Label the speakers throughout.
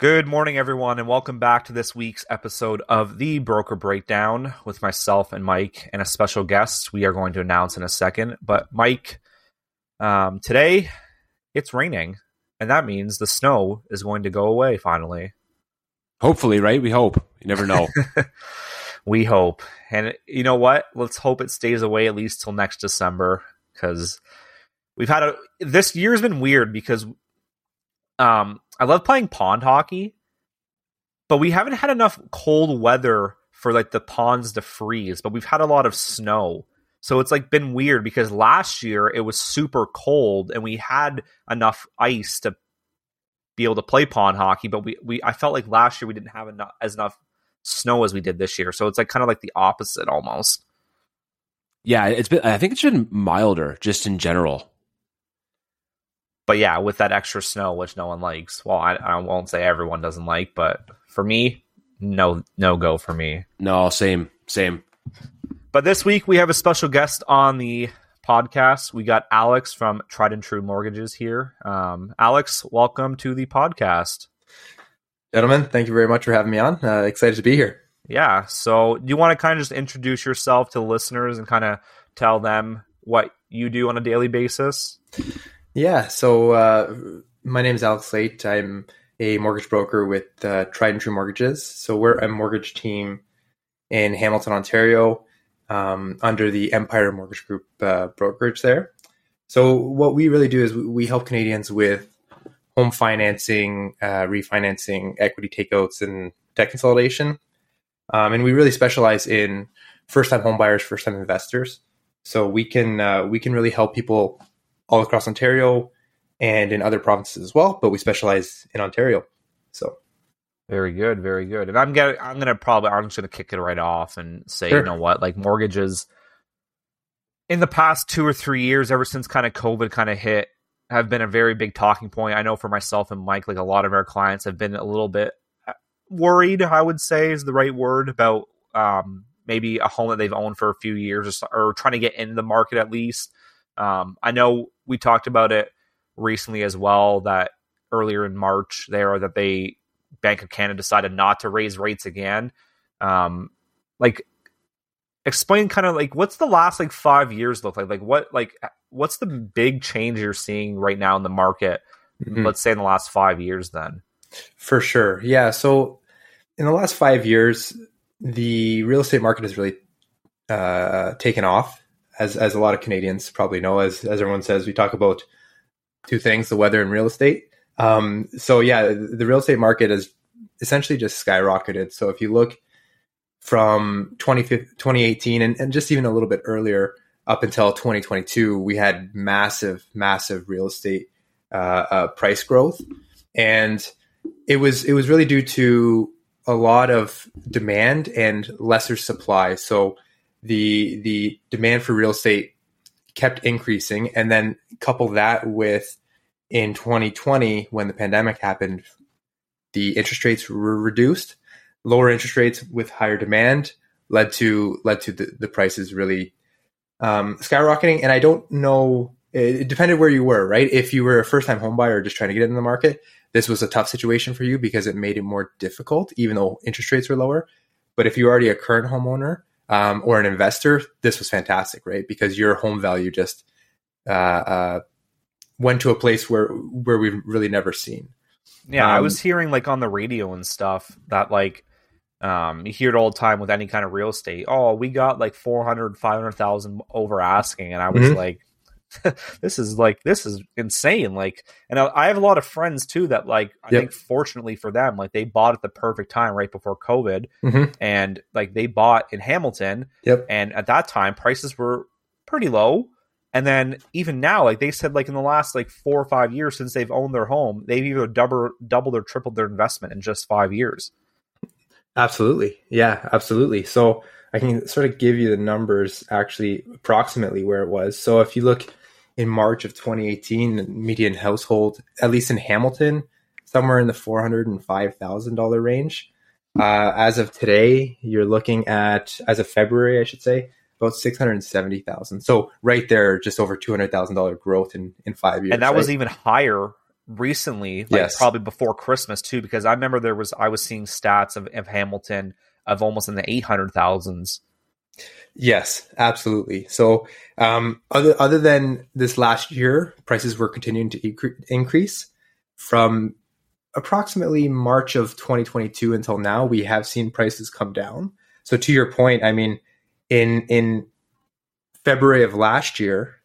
Speaker 1: Good morning, everyone, and welcome back to this week's episode of the Broker Breakdown with myself and Mike and a special guest we are going to announce in a second. But, Mike, um, today it's raining, and that means the snow is going to go away finally.
Speaker 2: Hopefully, right? We hope. You never know.
Speaker 1: we hope. And you know what? Let's hope it stays away at least till next December because we've had a. This year's been weird because um, I love playing pond hockey, but we haven't had enough cold weather for like the ponds to freeze, but we've had a lot of snow. So it's like been weird because last year it was super cold and we had enough ice to be able to play pond hockey, but we, we I felt like last year we didn't have enough as enough snow as we did this year. So it's like kind of like the opposite almost.
Speaker 2: Yeah, it's been I think it's been milder just in general
Speaker 1: but yeah, with that extra snow, which no one likes. Well, I, I won't say everyone doesn't like, but for me, no, no go for me.
Speaker 2: No, same, same.
Speaker 1: But this week we have a special guest on the podcast. We got Alex from Tried and True Mortgages here. Um, Alex, welcome to the podcast.
Speaker 3: Gentlemen, thank you very much for having me on. Uh, excited to be here.
Speaker 1: Yeah. So, do you want to kind of just introduce yourself to the listeners and kind of tell them what you do on a daily basis?
Speaker 3: Yeah. So uh, my name is Alex Leite. I'm a mortgage broker with uh, Tried and True Mortgages. So we're a mortgage team in Hamilton, Ontario, um, under the Empire Mortgage Group uh, brokerage there. So what we really do is we help Canadians with home financing, uh, refinancing, equity takeouts, and debt consolidation. Um, and we really specialize in first-time homebuyers, first-time investors. So we can uh, we can really help people all across Ontario and in other provinces as well, but we specialize in Ontario. So
Speaker 1: very good, very good. And I'm gonna I'm gonna probably I'm just gonna kick it right off and say, sure. you know what, like mortgages in the past two or three years, ever since kind of COVID kind of hit, have been a very big talking point. I know for myself and Mike, like a lot of our clients have been a little bit uh, worried, I would say is the right word, about um, maybe a home that they've owned for a few years or, or trying to get into the market at least. Um, I know we talked about it recently as well that earlier in March there that they Bank of Canada decided not to raise rates again. Um, like explain kind of like what's the last like five years look like? Like what like what's the big change you're seeing right now in the market? Mm-hmm. Let's say in the last five years then.
Speaker 3: For sure. Yeah. So in the last five years, the real estate market has really uh, taken off as as a lot of Canadians probably know, as as everyone says, we talk about two things: the weather and real estate. Um, so yeah, the real estate market has essentially just skyrocketed. So if you look from 2018 and, and just even a little bit earlier up until 2022, we had massive, massive real estate uh, uh, price growth, and it was it was really due to a lot of demand and lesser supply. So the the demand for real estate kept increasing, and then couple that with in 2020 when the pandemic happened, the interest rates were reduced. Lower interest rates with higher demand led to led to the, the prices really um, skyrocketing. And I don't know. It, it depended where you were, right? If you were a first time homebuyer just trying to get in the market, this was a tough situation for you because it made it more difficult, even though interest rates were lower. But if you're already a current homeowner, um, or an investor, this was fantastic, right? Because your home value just uh, uh, went to a place where where we've really never seen.
Speaker 1: Yeah, um, I was hearing like on the radio and stuff that like um, you hear it all the time with any kind of real estate. Oh, we got like 400, 500,000 over asking. And I was mm-hmm. like, this is like this is insane like and I, I, have a lot of friends too that like i yep. think fortunately for them like they bought at the perfect time right before covid mm-hmm. and like they bought in hamilton
Speaker 3: yep.
Speaker 1: and at that time prices were pretty low and then even now like they said like in the last like four or five years since they've owned their home they've either double doubled or tripled their investment in just five years
Speaker 3: absolutely yeah absolutely so i can sort of give you the numbers actually approximately where it was so if you look in March of 2018, median household, at least in Hamilton, somewhere in the $405,000 range. Uh, as of today, you're looking at, as of February, I should say, about 670,000. So right there, just over $200,000 growth in, in five years.
Speaker 1: And that
Speaker 3: right?
Speaker 1: was even higher recently, like
Speaker 3: Yes.
Speaker 1: probably before Christmas too, because I remember there was I was seeing stats of, of Hamilton of almost in the eight hundred thousands.
Speaker 3: Yes, absolutely. So, um, other other than this last year, prices were continuing to incre- increase from approximately March of 2022 until now. We have seen prices come down. So, to your point, I mean, in in February of last year,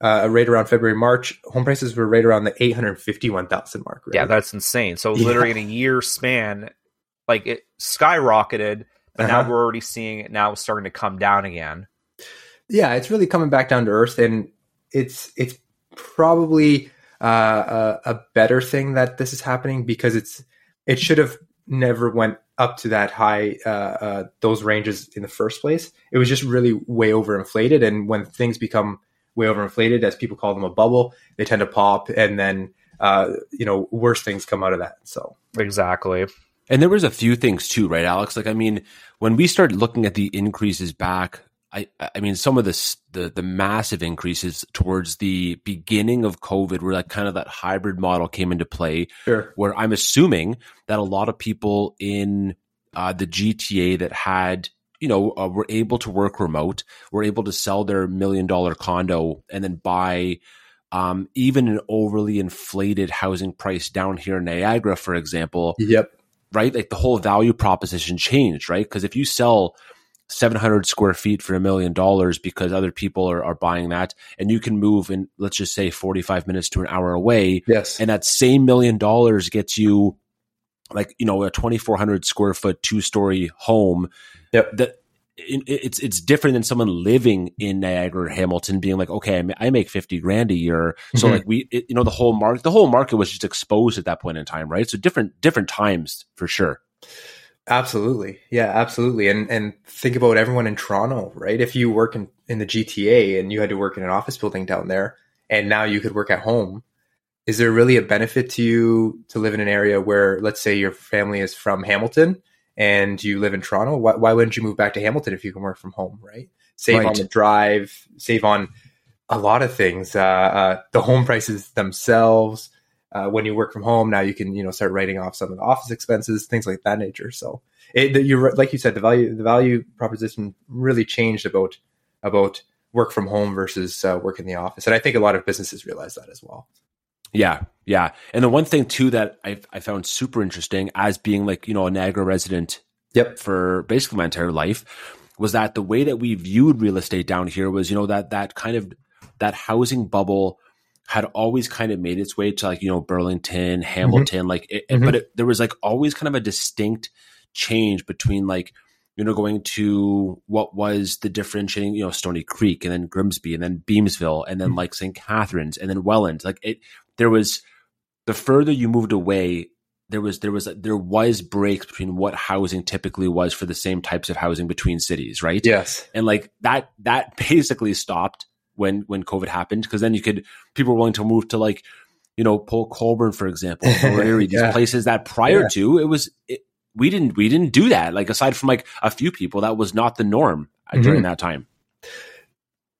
Speaker 3: uh, right around February March, home prices were right around the 851,000 mark. Right?
Speaker 1: Yeah, that's insane. So
Speaker 3: Yeah.
Speaker 1: literally in a year span, like it skyrocketed, but now
Speaker 3: Uh-huh.
Speaker 1: we're already seeing it now starting to come down again.
Speaker 3: yeah, it's really coming back down to earth, and it's it's probably uh, a, a better thing that this is happening because it's it should have never went up to that high uh, uh, those ranges in the first place. It was just really way overinflated, and when things become way overinflated, as people call them a bubble, they tend to pop, and then uh, you know worse things come out of that. So
Speaker 1: Exactly.
Speaker 2: And there was a few things too, right, Alex? Like, I mean, when we started looking at the increases back, I, I mean, some of the, the the massive increases towards the beginning of COVID, where like kind of that hybrid model came into play,
Speaker 3: sure,
Speaker 2: where I'm assuming that a lot of people in uh, the GTA that had, you know, uh, were able to work remote, were able to sell their million dollar condo and then buy um, even an overly inflated housing price down here in Niagara, for example,
Speaker 3: yep,
Speaker 2: right? Like the whole value proposition changed, right? Because if you sell 700 square feet for a million dollars because other people are, are buying that, and you can move in, let's just say 45 minutes to an hour away,
Speaker 3: yes,
Speaker 2: and that same million dollars gets you like, you know, a 2,400 square foot two story home.
Speaker 3: Yep.
Speaker 2: That it, it's it's different than someone living in Niagara or Hamilton being like, okay, I ma- I make fifty grand a year, so
Speaker 3: Mhm.
Speaker 2: like we, it, you know, the whole market, the whole market was just exposed at that point in time, right? So different different times for sure.
Speaker 3: Absolutely. Yeah, absolutely. And and think about everyone in Toronto, right? If you work in, in the GTA and you had to work in an office building down there and now you could work at home, is there really a benefit to you to live in an area where let's say your family is from Hamilton and you live in Toronto? Why, why wouldn't you move back to Hamilton if you can work from home, right? Save on the drive, save on a lot of things. Uh, uh, the home prices themselves, uh, when you work from home now you can you know start writing off some of the office expenses things like that nature so it, you're like you said the value the value proposition really changed about about work from home versus uh, work in the office and i think a lot of businesses realize that as well
Speaker 2: Yeah, yeah. And the one thing too that I I found super interesting as being like you know a Niagara resident
Speaker 3: yep
Speaker 2: for basically my entire life was that the way that we viewed real estate down here was you know that that kind of that housing bubble had always kind of made its way to like you know Burlington, Hamilton, like it,
Speaker 3: Mhm.
Speaker 2: but it, there was like always kind of a distinct change between like you know going to what was the differentiating you know Stoney Creek and then Grimsby and then Beamsville and then
Speaker 3: Mhm.
Speaker 2: like St. Catharines and then Welland like it there was the further you moved away there was there was there was breaks between what housing typically was for the same types of housing between cities right?
Speaker 3: Yes.
Speaker 2: And like that that basically stopped when when covid happened because then you could people were willing to move to like you know Port Colborne for example or Erie, these places that prior
Speaker 3: Yeah.
Speaker 2: to it was it, we didn't we didn't do that. Like aside from like a few people that was not the norm uh,
Speaker 3: Mm-hmm.
Speaker 2: during that time.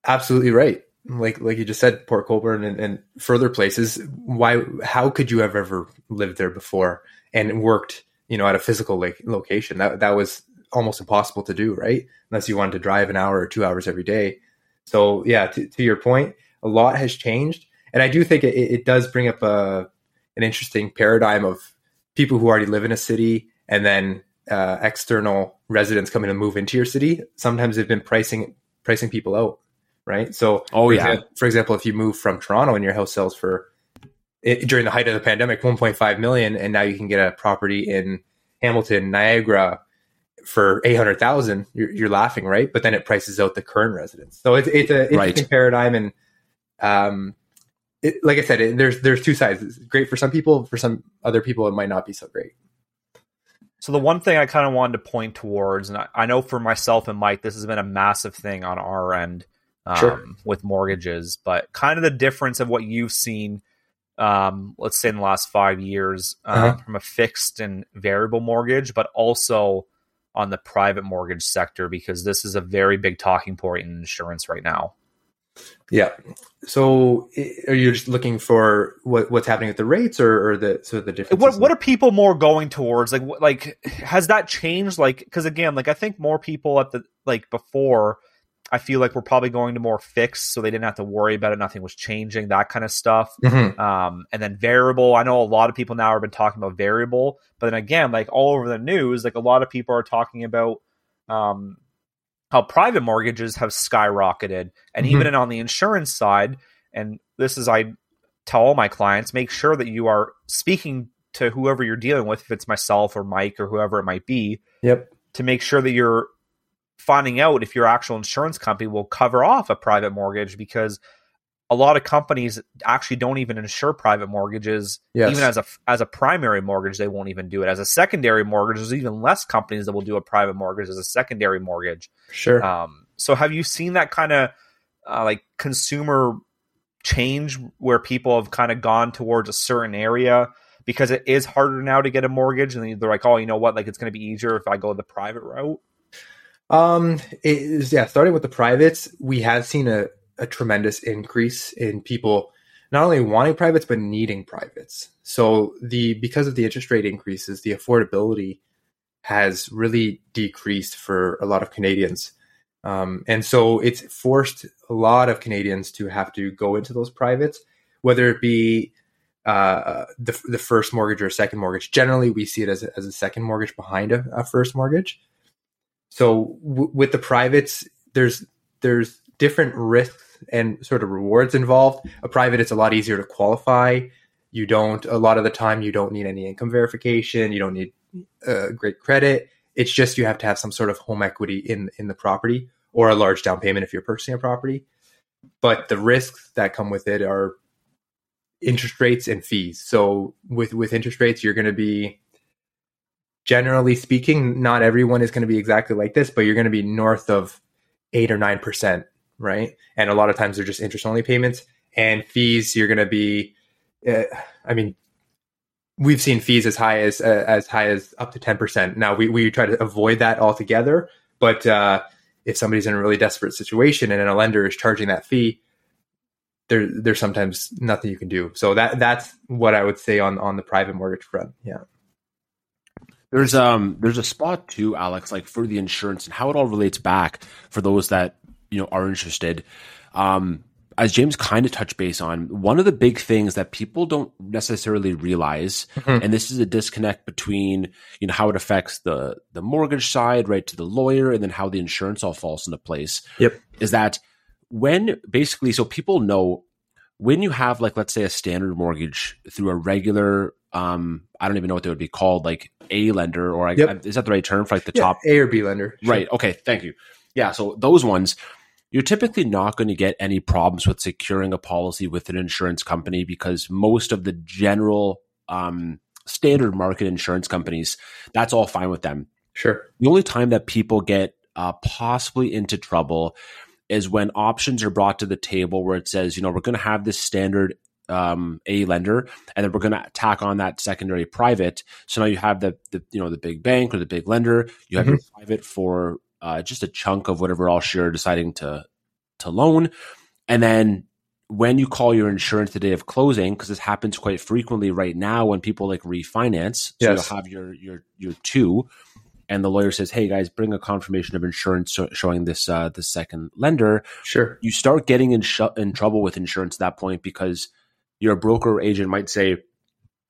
Speaker 3: Absolutely right like like you just said port colborne and, and further places why how could you have ever lived there before and worked you know at a physical like location? That that was almost impossible to do right? Unless you wanted to drive an hour or two hours every day. So yeah to, to your point a lot has changed. And i do think it, it does bring up a an interesting paradigm of people who already live in a city and then uh, external residents coming to move into your city. Sometimes they've been pricing pricing people out right? So
Speaker 2: Oh,
Speaker 3: for
Speaker 2: yeah.
Speaker 3: example, for example if you move from toronto and your house sells for it, during the height of the pandemic 1.5 million and now you can get a property in hamilton niagara for 800000 you're, you're laughing right? But then it prices out the current residents. So it's, it's a
Speaker 2: Right.
Speaker 3: interesting paradigm and um it, like i said it, there's there's two sides. It's great for some people for some other people it might not be so great.
Speaker 1: So the one thing I kind of wanted to point towards, and I, I know for myself and Mike, this has been a massive thing on our end um,
Speaker 3: Sure.
Speaker 1: with mortgages, but kind of the difference of what you've seen, um, let's say in the last five years, um,
Speaker 3: Uh-huh.
Speaker 1: from a fixed and variable mortgage, but also on the private mortgage sector, because this is a very big talking point in insurance right now.
Speaker 3: Yeah. So, are you just looking for what, what's happening with the rates, or, or the sort of the difference?
Speaker 1: What What are people more going towards? Like, like has that changed? Like, because again, like I think more people at the like before. I feel like we're probably going to more fixed, so they didn't have to worry about it. Nothing was changing, that kind of stuff.
Speaker 3: Mm-hmm.
Speaker 1: Um, and then variable. I know a lot of people now have been talking about variable, but then again, like all over the news, like a lot of people are talking about um, how private mortgages have skyrocketed, and
Speaker 3: Mhm.
Speaker 1: even on the insurance side. And this is I tell all my clients: make sure that you are speaking to whoever you're dealing with, if it's myself or Mike or whoever it might be,
Speaker 3: Yep.
Speaker 1: to make sure that you're finding out if your actual insurance company will cover off a private mortgage because a lot of companies actually don't even insure private mortgages
Speaker 3: Yes.
Speaker 1: even as a as a primary mortgage they won't even do it as a secondary mortgage there's even less companies that will do a private mortgage as a secondary mortgage
Speaker 3: Sure.
Speaker 1: um, so have you seen that kind of uh, like consumer change where people have kind of gone towards a certain area because it is harder now to get a mortgage and they're like oh you know what like it's going to be easier if i go the private route
Speaker 3: Um, yeah. Starting with the privates, we have seen a, a tremendous increase in people not only wanting privates but needing privates. So the because of the interest rate increases, the affordability has really decreased for a lot of Canadians, um, and so it's forced a lot of Canadians to have to go into those privates, whether it be uh, the the first mortgage or a second mortgage. Generally, we see it as a, as a second mortgage behind a, a first mortgage. So w- with the privates, there's there's different risks and sort of rewards involved. A private, it's a lot easier to qualify. You don't a lot of the time you don't need any income verification. You don't need uh, great credit. It's just you have to have some sort of home equity in in the property or a large down payment if you're purchasing a property. But the risks that come with it are interest rates and fees. So with with interest rates, you're going to be generally speaking, not everyone is going to be exactly like this, but you're going to be north of eight or nine percent, right? And a lot of times they're just interest only payments and fees. You're going to be, uh, I mean, we've seen fees as high as uh, as high as up to ten percent. Now we we try to avoid that altogether, but uh, if somebody's in a really desperate situation and a lender is charging that fee. There, there's sometimes nothing you can do. So that that's what I would say on on the private mortgage front. Yeah.
Speaker 2: There's um there's a spot too, Alex, like for the insurance and how it all relates back for those that you know are interested. Um, as James kind of touched base on, one of the big things that people don't necessarily realize,
Speaker 3: Mhm.
Speaker 2: and this is a disconnect between you know how it affects the the mortgage side, right, to the lawyer, and then how the insurance all falls into place.
Speaker 3: Yep.
Speaker 2: Is that when basically so people know when you have like let's say a standard mortgage through a regular um I don't even know what they would be called like a lender or I,
Speaker 3: Yep.
Speaker 2: is that the right term for like the
Speaker 3: Yeah,
Speaker 2: top
Speaker 3: A or B lender. Sure.
Speaker 2: Right. Okay. Thank you. Yeah. So those ones, you're typically not going to get any problems with securing a policy with an insurance company because most of the general um, standard market insurance companies, that's all fine with them.
Speaker 3: Sure.
Speaker 2: The only time that people get uh, possibly into trouble is when options are brought to the table where it says, you know, we're going to have this standard um, a lender, and then we're going to tack on that secondary private. So now you have the, the you know the big bank or the big lender. You have your private for uh, just a chunk of whatever else you're deciding to to loan, and then when you call your insurance the day of closing, because this happens quite frequently right now when people like refinance. So
Speaker 3: Yes.
Speaker 2: you'll have your your your two, and the lawyer says, "Hey guys, bring a confirmation of insurance showing this uh, the second lender."
Speaker 3: Sure.
Speaker 2: You start getting in sh- in trouble with insurance at that point because your broker or agent might say,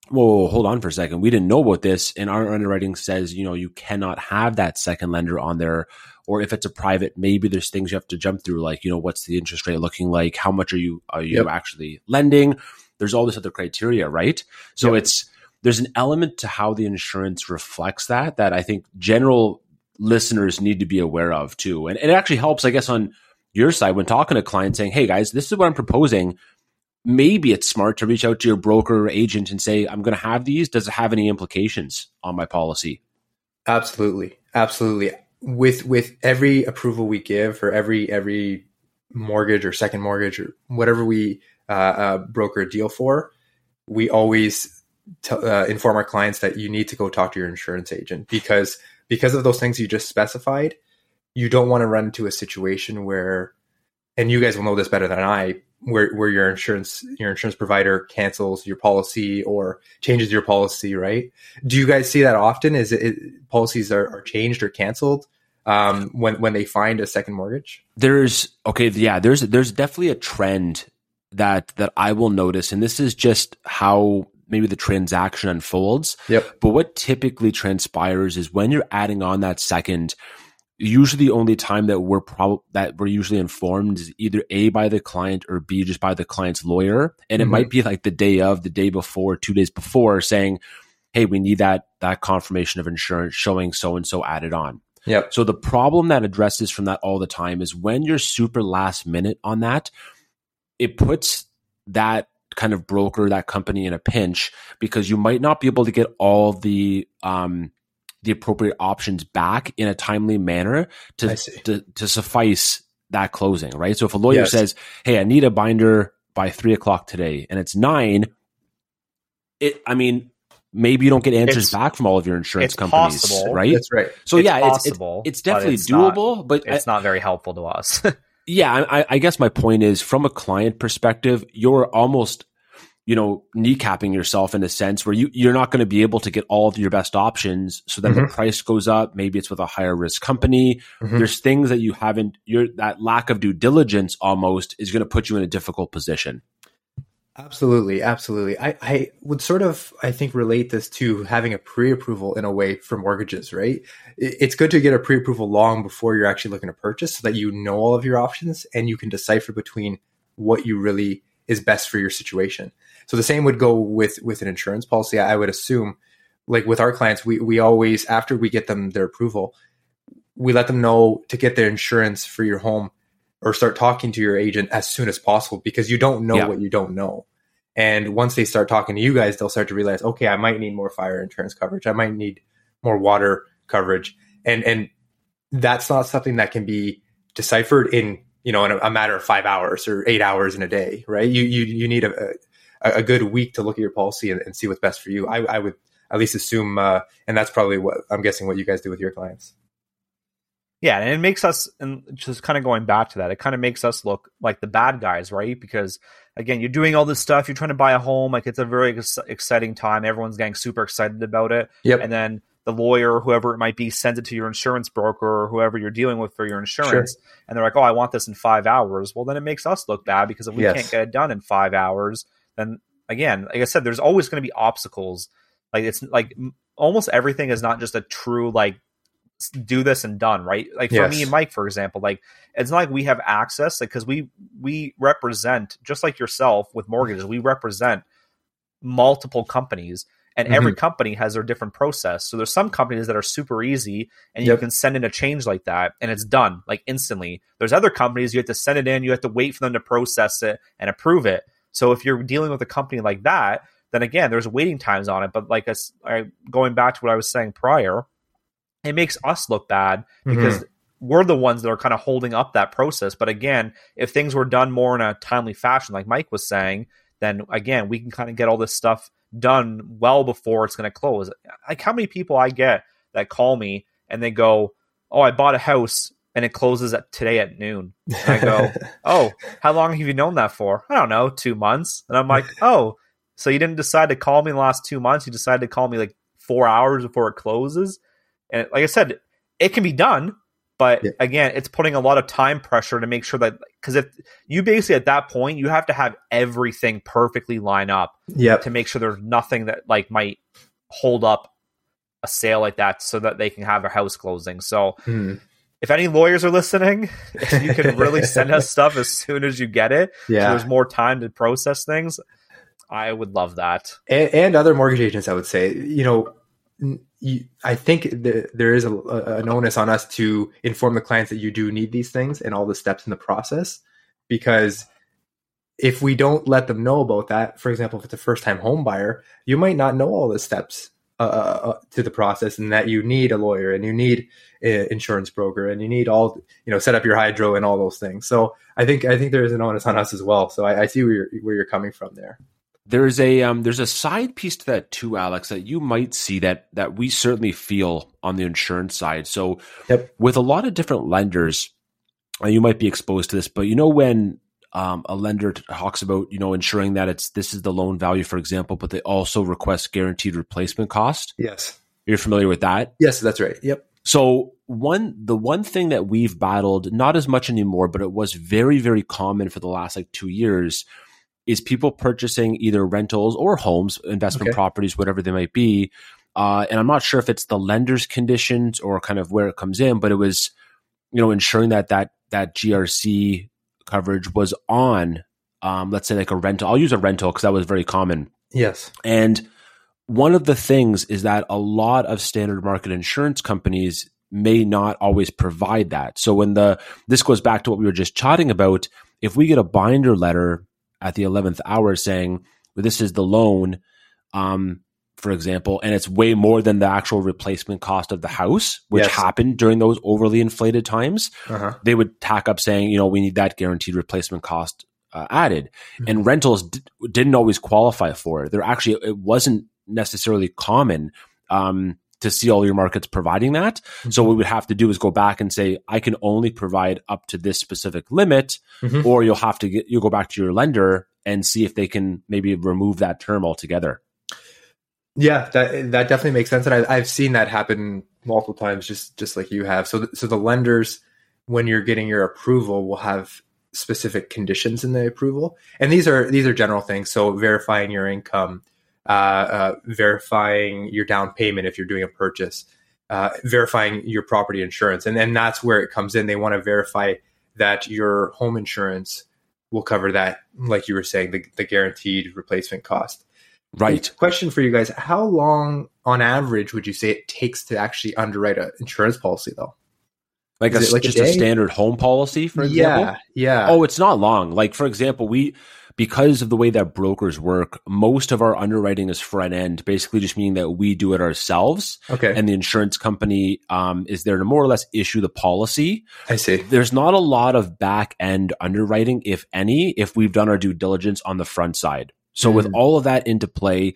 Speaker 2: whoa, whoa, hold on for a second. We didn't know about this. And our underwriting says, you know, you cannot have that second lender on there. Or if it's a private, maybe there's things you have to jump through, like, you know, what's the interest rate looking like? How much are you are you
Speaker 3: Yep.
Speaker 2: actually lending? There's all this other criteria, right? So
Speaker 3: Yep.
Speaker 2: it's there's an element to how the insurance reflects that that I think general listeners need to be aware of too. And it actually helps, I guess, on your side when talking to clients saying, Hey guys, this is what I'm proposing maybe it's smart to reach out to your broker or agent and say, I'm going to have these. Does it have any implications on my policy?
Speaker 3: Absolutely. Absolutely. With with every approval we give for every every mortgage or second mortgage or whatever we uh, uh, broker a deal for, we always t- uh, inform our clients that you need to go talk to your insurance agent because because of those things you just specified. You don't want to run into a situation where and you guys will know this better than I, where where your insurance your insurance provider cancels your policy or changes your policy, right? Do you guys see that often? Is it, it policies are, are changed or canceled um, when when they find a second mortgage?
Speaker 2: There's okay, yeah. There's there's definitely a trend that that I will notice, and this is just how maybe the transaction unfolds.
Speaker 3: Yep.
Speaker 2: But what typically transpires is when you're adding on that second, usually the only time that we're prob- that we're usually informed is either A by the client or B just by the client's lawyer. And it
Speaker 3: Mhm.
Speaker 2: might be like the day of, the day before, two days before saying, Hey, we need that that confirmation of insurance showing so and so added on.
Speaker 3: Yep.
Speaker 2: So the problem that addresses from that all the time is when you're super last minute on that, it puts that kind of broker, that company in a pinch because you might not be able to get all the um the appropriate options back in a timely manner to to, to suffice that closing, right? So if a lawyer
Speaker 3: Yes.
Speaker 2: says, Hey, I need a binder by three o'clock today and it's nine, it I mean, maybe you don't get answers
Speaker 1: It's-
Speaker 2: back from all of your insurance
Speaker 1: it's
Speaker 2: companies,
Speaker 1: possible.
Speaker 2: right?
Speaker 3: That's right.
Speaker 2: So
Speaker 1: It's
Speaker 2: yeah, it's, it's
Speaker 1: possible,
Speaker 2: it's
Speaker 1: but
Speaker 2: definitely
Speaker 1: it's not-
Speaker 2: doable, but
Speaker 1: It's not very helpful to us.
Speaker 2: yeah, I, I guess my point is from a client perspective, you're almost, you know, kneecapping yourself in a sense where you, you're not going to be able to get all of your best options so that the
Speaker 3: Mhm.
Speaker 2: price goes up. Maybe it's with a higher risk company.
Speaker 3: Mhm.
Speaker 2: There's things that you haven't, your that lack of due diligence almost is going to put you in a difficult position.
Speaker 3: Absolutely, absolutely. I, I would sort of, I think, relate this to having a pre-approval in a way for mortgages, right? It's good to get a pre-approval long before you're actually looking to purchase, so that you know all of your options and you can decipher between what you really is best for your situation. So the same would go with with an insurance policy. I would assume, like with our clients, we we always after we get them their approval, we let them know to get their insurance for your home or start talking to your agent as soon as possible because you don't know
Speaker 2: Yeah.
Speaker 3: what you don't know. And once they start talking to you guys, they'll start to realize, okay, I might need more fire insurance coverage. I might need more water coverage. And and that's not something that can be deciphered in, you know, in a, a matter of five hours or eight hours in a day, right? You you you need a a, a good week to look at your policy and, and see what's best for you. I, I would at least assume, uh, and that's probably what I'm guessing what you guys do with your clients.
Speaker 1: Yeah, and it makes us, and just kind of going back to that, it kind of makes us look like the bad guys, right? Because again, you're doing all this stuff, you're trying to buy a home, like it's a very ex- exciting time. Everyone's getting super excited about it,
Speaker 3: Yep.
Speaker 1: and then the lawyer, whoever it might be, sends it to your insurance broker or whoever you're dealing with for your insurance, and they're like, "Oh, I want this in five hours." Well, then it makes us look bad because if we
Speaker 3: Yes.
Speaker 1: can't get it done in five hours, then again, like I said, there's always going to be obstacles. Like it's like almost everything is not just a true like do this and done, right? Like for
Speaker 3: Yes.
Speaker 1: me and Mike, for example, like it's not like we have access, like because we we represent just like yourself with mortgages, we represent multiple companies, and
Speaker 3: Mm-hmm.
Speaker 1: every company has their different process. So there's some companies that are super easy, and you can send in a change like that, and it's done like instantly. There's other companies you have to send it in, you have to wait for them to process it and approve it. So if you're dealing with a company like that, then again, there's waiting times on it. But like I, going back to what I was saying prior, it makes us look bad mm-hmm. because we're the ones that are kind of holding up that process. But again, if things were done more in a timely fashion, like Mike was saying, then again, we can kind of get all this stuff done well before it's going to close. Like how many people I get that call me and they go, "Oh, I bought a house and it closes at today at noon." And I go, "Oh, how long have you known that for?" I don't know, two months. And I'm like, "Oh, so you didn't decide to call me in the last two months? You decided to call me like four hours before it closes?" And like I said, it can be done, but
Speaker 3: Yeah.
Speaker 1: again, it's putting a lot of time pressure to make sure that because if you basically at that point you have to have everything perfectly line up to make sure there's nothing that like might hold up a sale like that so that they can have a house closing. So
Speaker 3: Mhm.
Speaker 1: If any lawyers are listening, you can really send us stuff as soon as you get it, so
Speaker 3: Yeah.
Speaker 1: there's more time to process things. I would love that.
Speaker 3: and, and other mortgage agents, I would say, you know, you, I think the, there is a, an onus on us to inform the clients that you do need these things and all the steps in the process, because if we don't let them know about that, for example, if it's a first time home buyer, you might not know all the steps uh, uh, to the process and that you need a lawyer and you need an insurance broker and you need all, you know, set up your hydro and all those things. So I think, I think there is an onus on us as well. So I, I see where you're, where you're coming from there.
Speaker 2: There's a um, there's a side piece to that too, Alex, that you might see that that we certainly feel on the insurance side. So
Speaker 3: Yep.
Speaker 2: with a lot of different lenders, uh, you might be exposed to this, but you know when um, a lender talks about you know ensuring that it's this is the loan value, for example, but they also request guaranteed replacement cost.
Speaker 3: Yes.
Speaker 2: You're familiar with that?
Speaker 3: Yes, that's right. Yep.
Speaker 2: So one the one thing that we've battled, not as much anymore, but it was very, very common for the last like two years, is people purchasing either rentals or homes, investment
Speaker 3: Okay.
Speaker 2: properties, whatever they might be. Uh, and I'm not sure if it's the lender's conditions or kind of where it comes in, but it was, you know, ensuring that that that GRC coverage was on, um, let's say like a rental. I'll use a rental because that was very common.
Speaker 3: Yes.
Speaker 2: And one of the things is that a lot of standard market insurance companies may not always provide that. So when the this goes back to what we were just chatting about, if we get a binder letter at the 11th hour saying well, this is the loan um for example, and it's way more than the actual replacement cost of the house, which
Speaker 3: Yes.
Speaker 2: happened during those overly inflated times
Speaker 3: Uh-huh.
Speaker 2: they would tack up saying, you know, we need that guaranteed replacement cost uh, added. And rentals d- didn't always qualify for it. There actually, it wasn't necessarily common um, to see all your markets providing that. So what we would have to do is go back and say, I can only provide up to this specific limit,
Speaker 3: Mhm.
Speaker 2: or you'll have to get, you'll go back to your lender and see if they can maybe remove that term altogether.
Speaker 3: Yeah, that that definitely makes sense, and I, I've seen that happen multiple times, just just like you have. So, th- so the lenders, when you're getting your approval, will have specific conditions in the approval, and these are these are general things. So, verifying your income, uh, uh, verifying your down payment if you're doing a purchase, uh, verifying your property insurance, and then that's where it comes in. They want to verify that your home insurance will cover that, like you were saying, the, the guaranteed replacement cost.
Speaker 2: Right.
Speaker 3: Question for you guys: How long, on average, would you say it takes to actually underwrite an insurance policy, though?
Speaker 2: Like,
Speaker 3: Is
Speaker 2: a,
Speaker 3: like
Speaker 2: just a,
Speaker 3: day?
Speaker 2: standard home policy, for example.
Speaker 3: yeah, yeah.
Speaker 2: Oh, it's not long. Like for example, we because of the way that brokers work, most of our underwriting is front end, basically just meaning that we do it ourselves,
Speaker 3: okay.
Speaker 2: and the insurance company um, is there to more or less issue the policy.
Speaker 3: I see.
Speaker 2: There's not a lot of back end underwriting, if any, if we've done our due diligence on the front side. So with
Speaker 3: Mm.
Speaker 2: all of that into play.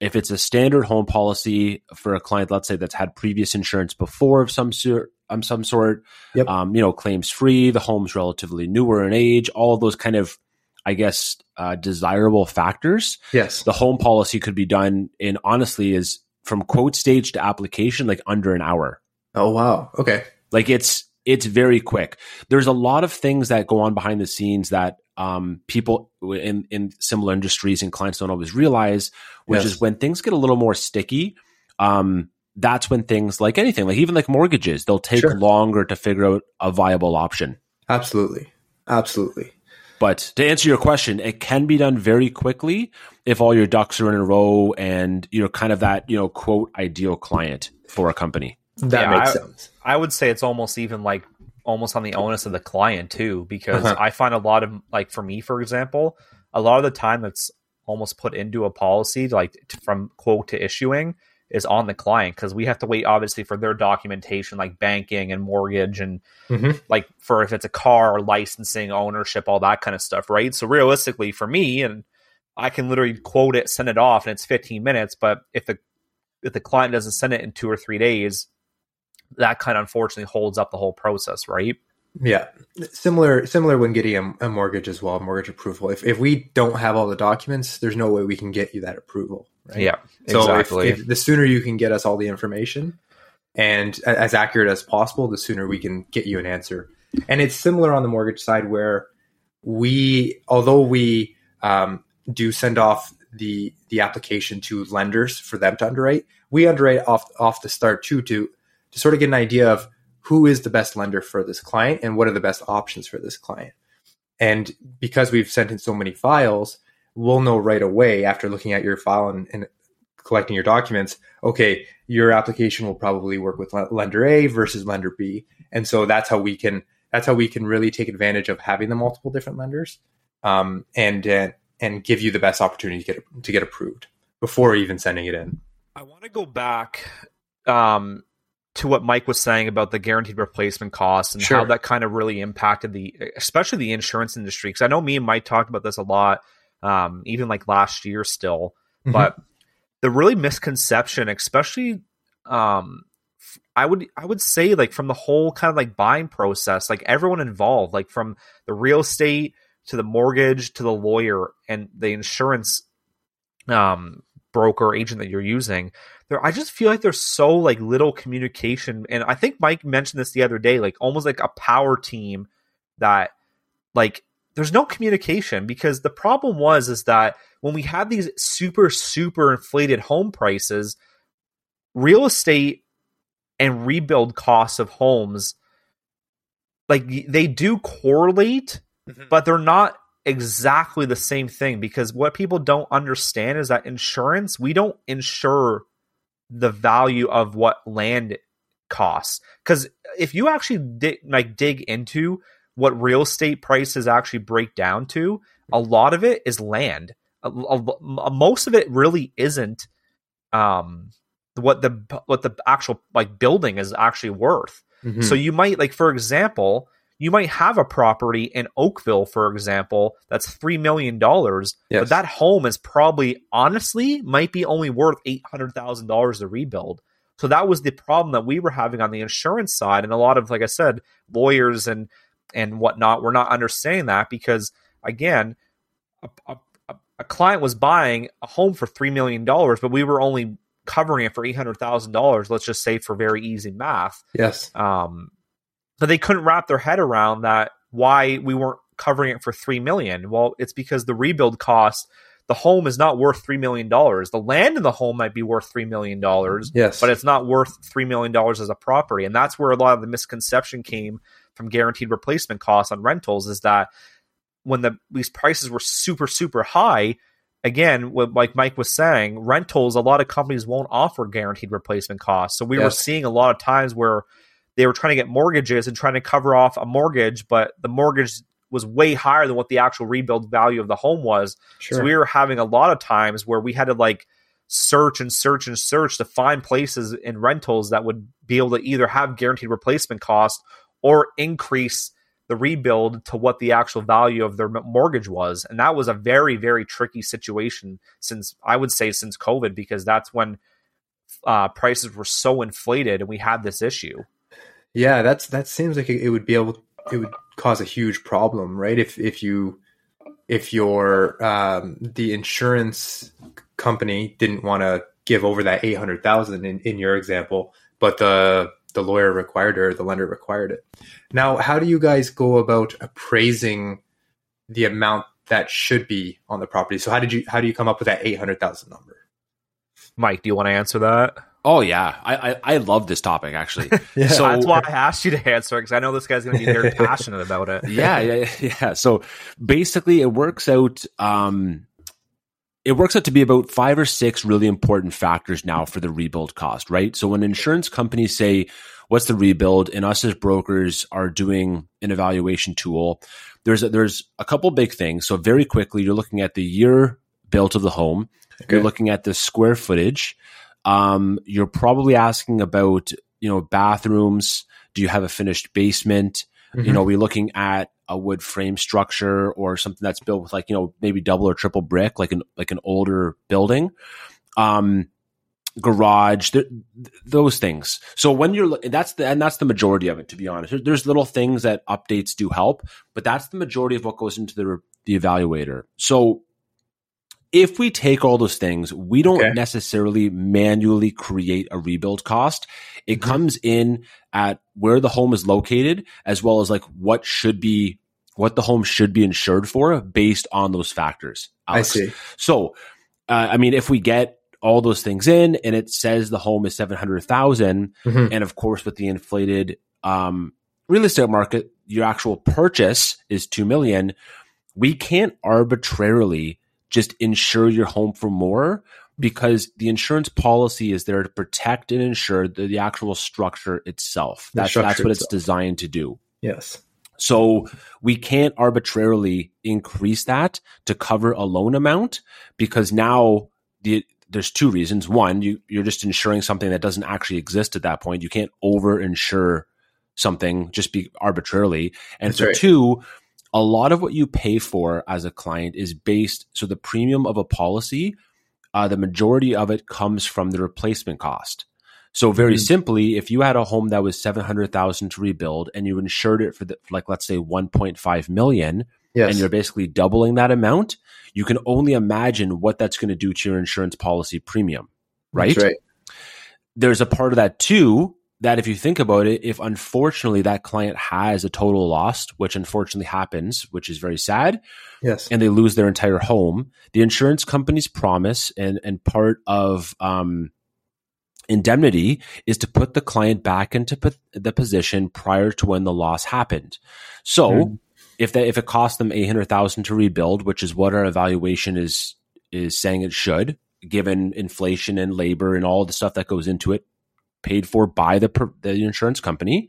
Speaker 2: If it's a standard home policy for a client, let's say that's had previous insurance before of some sort, um, some sort,
Speaker 3: Yep.
Speaker 2: um, you know, claims free, the home's relatively newer in age, all of those kind of, I guess, uh, desirable factors.
Speaker 3: Yes.
Speaker 2: The home policy could be done in honestly is from quote stage to application, like under an hour.
Speaker 3: Oh wow. Okay.
Speaker 2: Like it's, it's very quick. There's a lot of things that go on behind the scenes that um, people in, in similar industries and clients don't always realize, which
Speaker 3: Yes.
Speaker 2: is when things get a little more sticky. Um, that's when things like anything, like even like mortgages, they'll take
Speaker 3: Sure.
Speaker 2: longer to figure out a viable option.
Speaker 3: Absolutely. Absolutely.
Speaker 2: But to answer your question, it can be done very quickly if all your ducks are in a row and you're kind of that, you know, quote ideal client for a company.
Speaker 3: That
Speaker 1: Yeah,
Speaker 3: makes
Speaker 1: I-
Speaker 3: sense.
Speaker 1: I would say it's almost even like almost on the onus of the client too, because
Speaker 3: Uh-huh.
Speaker 1: I find a lot of like for me, for example, a lot of the time that's almost put into a policy, like t- from quote to issuing, is on the client because we have to wait obviously for their documentation, like banking and mortgage, and
Speaker 3: Mhm.
Speaker 1: like for if it's a car, or licensing, ownership, all that kind of stuff, right? So realistically, for me, and I can literally quote it, send it off, and it's 15 minutes. But if the if the client doesn't send it in two or three days, that kind of unfortunately holds up the whole process, right?
Speaker 3: Yeah. Similar. Similar when getting a, a mortgage as well. Mortgage approval. If if we don't have all the documents, there's no way we can get you that approval. Right?
Speaker 1: Yeah,
Speaker 3: So
Speaker 1: exactly.
Speaker 3: if, the sooner you can get us all the information and as accurate as possible, the sooner we can get you an answer. And it's similar on the mortgage side where we, although we um, do send off the the application to lenders for them to underwrite, we underwrite off off the start too to to sort of get an idea of who is the best lender for this client and what are the best options for this client. And because we've sent in so many files, we'll know right away after looking at your file and, and collecting your documents, okay, your application will probably work with lender A versus lender B. And so that's how we can that's how we can really take advantage of having the multiple different lenders um, and uh, and give you the best opportunity to get to get approved before even sending it in.
Speaker 1: I want to go back um, to what Mike was saying about the guaranteed replacement costs and
Speaker 3: Sure.
Speaker 1: how that kind of really impacted the, especially the insurance industry. Because I know me and Mike talked about this a lot, um, even like last year still.
Speaker 3: Mhm.
Speaker 1: But the really misconception, especially um, I would I would say like from the whole kind of like buying process, like everyone involved, like from the real estate to the mortgage to the lawyer and the insurance um broker agent that you're using there i just feel like there's so like little communication and i think mike mentioned this the other day like almost like a power team that like there's no communication because the problem was is that when we had these super super inflated home prices real estate and rebuild costs of homes like they do correlate mm-hmm. but they're not exactly the same thing because what people don't understand is that insurance we don't insure the value of what land costs. Because if you actually dig, like dig into what real estate prices actually break down to a lot of it is land. A, a, most of it really isn't um what the what the actual like building is actually worth. Mm-hmm. so you might like for example you might have a property in Oakville, for example, that's three million dollars, yes. but that home is probably honestly might be only worth eight hundred thousand dollars to rebuild. So that was the problem that we were having on the insurance side, and a lot of, like I said, lawyers and and whatnot were not understanding that because again, a, a, a client was buying a home for three million dollars, but we were only covering it for eight hundred thousand dollars. Let's just say for very easy math.
Speaker 3: Yes.
Speaker 1: Um, but they couldn't wrap their head around that why we weren't covering it for three million. Well, it's because the rebuild cost the home is not worth three million dollars. The land in the home might be worth three million dollars,
Speaker 3: yes,
Speaker 1: but it's not worth three million dollars as a property. And that's where a lot of the misconception came from guaranteed replacement costs on rentals is that when the these prices were super super high, again, what, like Mike was saying, rentals a lot of companies won't offer guaranteed replacement costs. So we yes. were seeing a lot of times where they were trying to get mortgages and trying to cover off a mortgage, but the mortgage was way higher than what the actual rebuild value of the home was. Sure. So we were having a lot of times where we had to like search and search and search to find places in rentals that would be able to either have guaranteed replacement cost or increase the rebuild to what the actual value of their mortgage was. And that was a very, very tricky situation since I would say since COVID, because that's when uh, prices were so inflated and we had this issue.
Speaker 3: Yeah, that's that seems like it would be able it would cause a huge problem, right? If if you if your um, the insurance company didn't want to give over that eight hundred thousand in, in your example, but the the lawyer required it or the lender required it. Now, how do you guys go about appraising the amount that should be on the property? So how did you how do you come up with that eight hundred thousand number?
Speaker 1: Mike, do you want to answer that?
Speaker 2: Oh yeah, I I, I love this topic actually.
Speaker 1: yeah. So that's why I asked you to answer because I know this guy's going to be very passionate about it.
Speaker 2: Yeah, yeah, yeah. So basically, it works out. Um, it works out to be about five or six really important factors now for the rebuild cost, right? So when insurance companies say, "What's the rebuild?" and us as brokers are doing an evaluation tool, there's a, there's a couple big things. So very quickly, you're looking at the year built of the home. Okay. You're looking at the square footage. Um, you're probably asking about, you know, bathrooms. Do you have a finished basement? Mm-hmm. You know, we're looking at a wood frame structure or something that's built with like, you know, maybe double or triple brick, like an, like an older building. Um, garage, th- those things. So when you're, that's the, and that's the majority of it, to be honest. There's little things that updates do help, but that's the majority of what goes into the, the evaluator. So if we take all those things, we don't okay. necessarily manually create a rebuild cost. It mm-hmm. comes in at where the home is located, as well as like what should be, what the home should be insured for based on those factors.
Speaker 3: Alex. I see.
Speaker 2: So, uh, I mean, if we get all those things in and it says the home is 700,000, mm-hmm. and of course, with the inflated, um, real estate market, your actual purchase is 2 million. We can't arbitrarily just insure your home for more because the insurance policy is there to protect and insure the, the actual structure itself. That's, structure that's what itself. it's designed to do.
Speaker 3: Yes.
Speaker 2: So we can't arbitrarily increase that to cover a loan amount because now the there's two reasons. One, you you're just insuring something that doesn't actually exist at that point. You can't over insure something just be arbitrarily. And That's for right. two, a lot of what you pay for as a client is based so the premium of a policy uh, the majority of it comes from the replacement cost So very
Speaker 3: Mhm.
Speaker 2: simply, if you had a home that was seven hundred thousand to rebuild, and you insured it for the, like let's say one point five million,
Speaker 3: Yes.
Speaker 2: and you're basically doubling that amount, you can only imagine what that's going to do to your insurance policy premium, right?
Speaker 3: That's right.
Speaker 2: There's a part of that too that if you think about it, if unfortunately that client has a total loss, which unfortunately happens, which is very sad,
Speaker 3: Yes.
Speaker 2: and they lose their entire home, the insurance company's promise and and part of um, indemnity is to put the client back into po- the position prior to when the loss happened. So
Speaker 3: Mhm.
Speaker 2: if that if it cost them eight hundred thousand to rebuild, which is what our evaluation is is saying it should, given inflation and labor and all the stuff that goes into it, paid for by the the insurance company,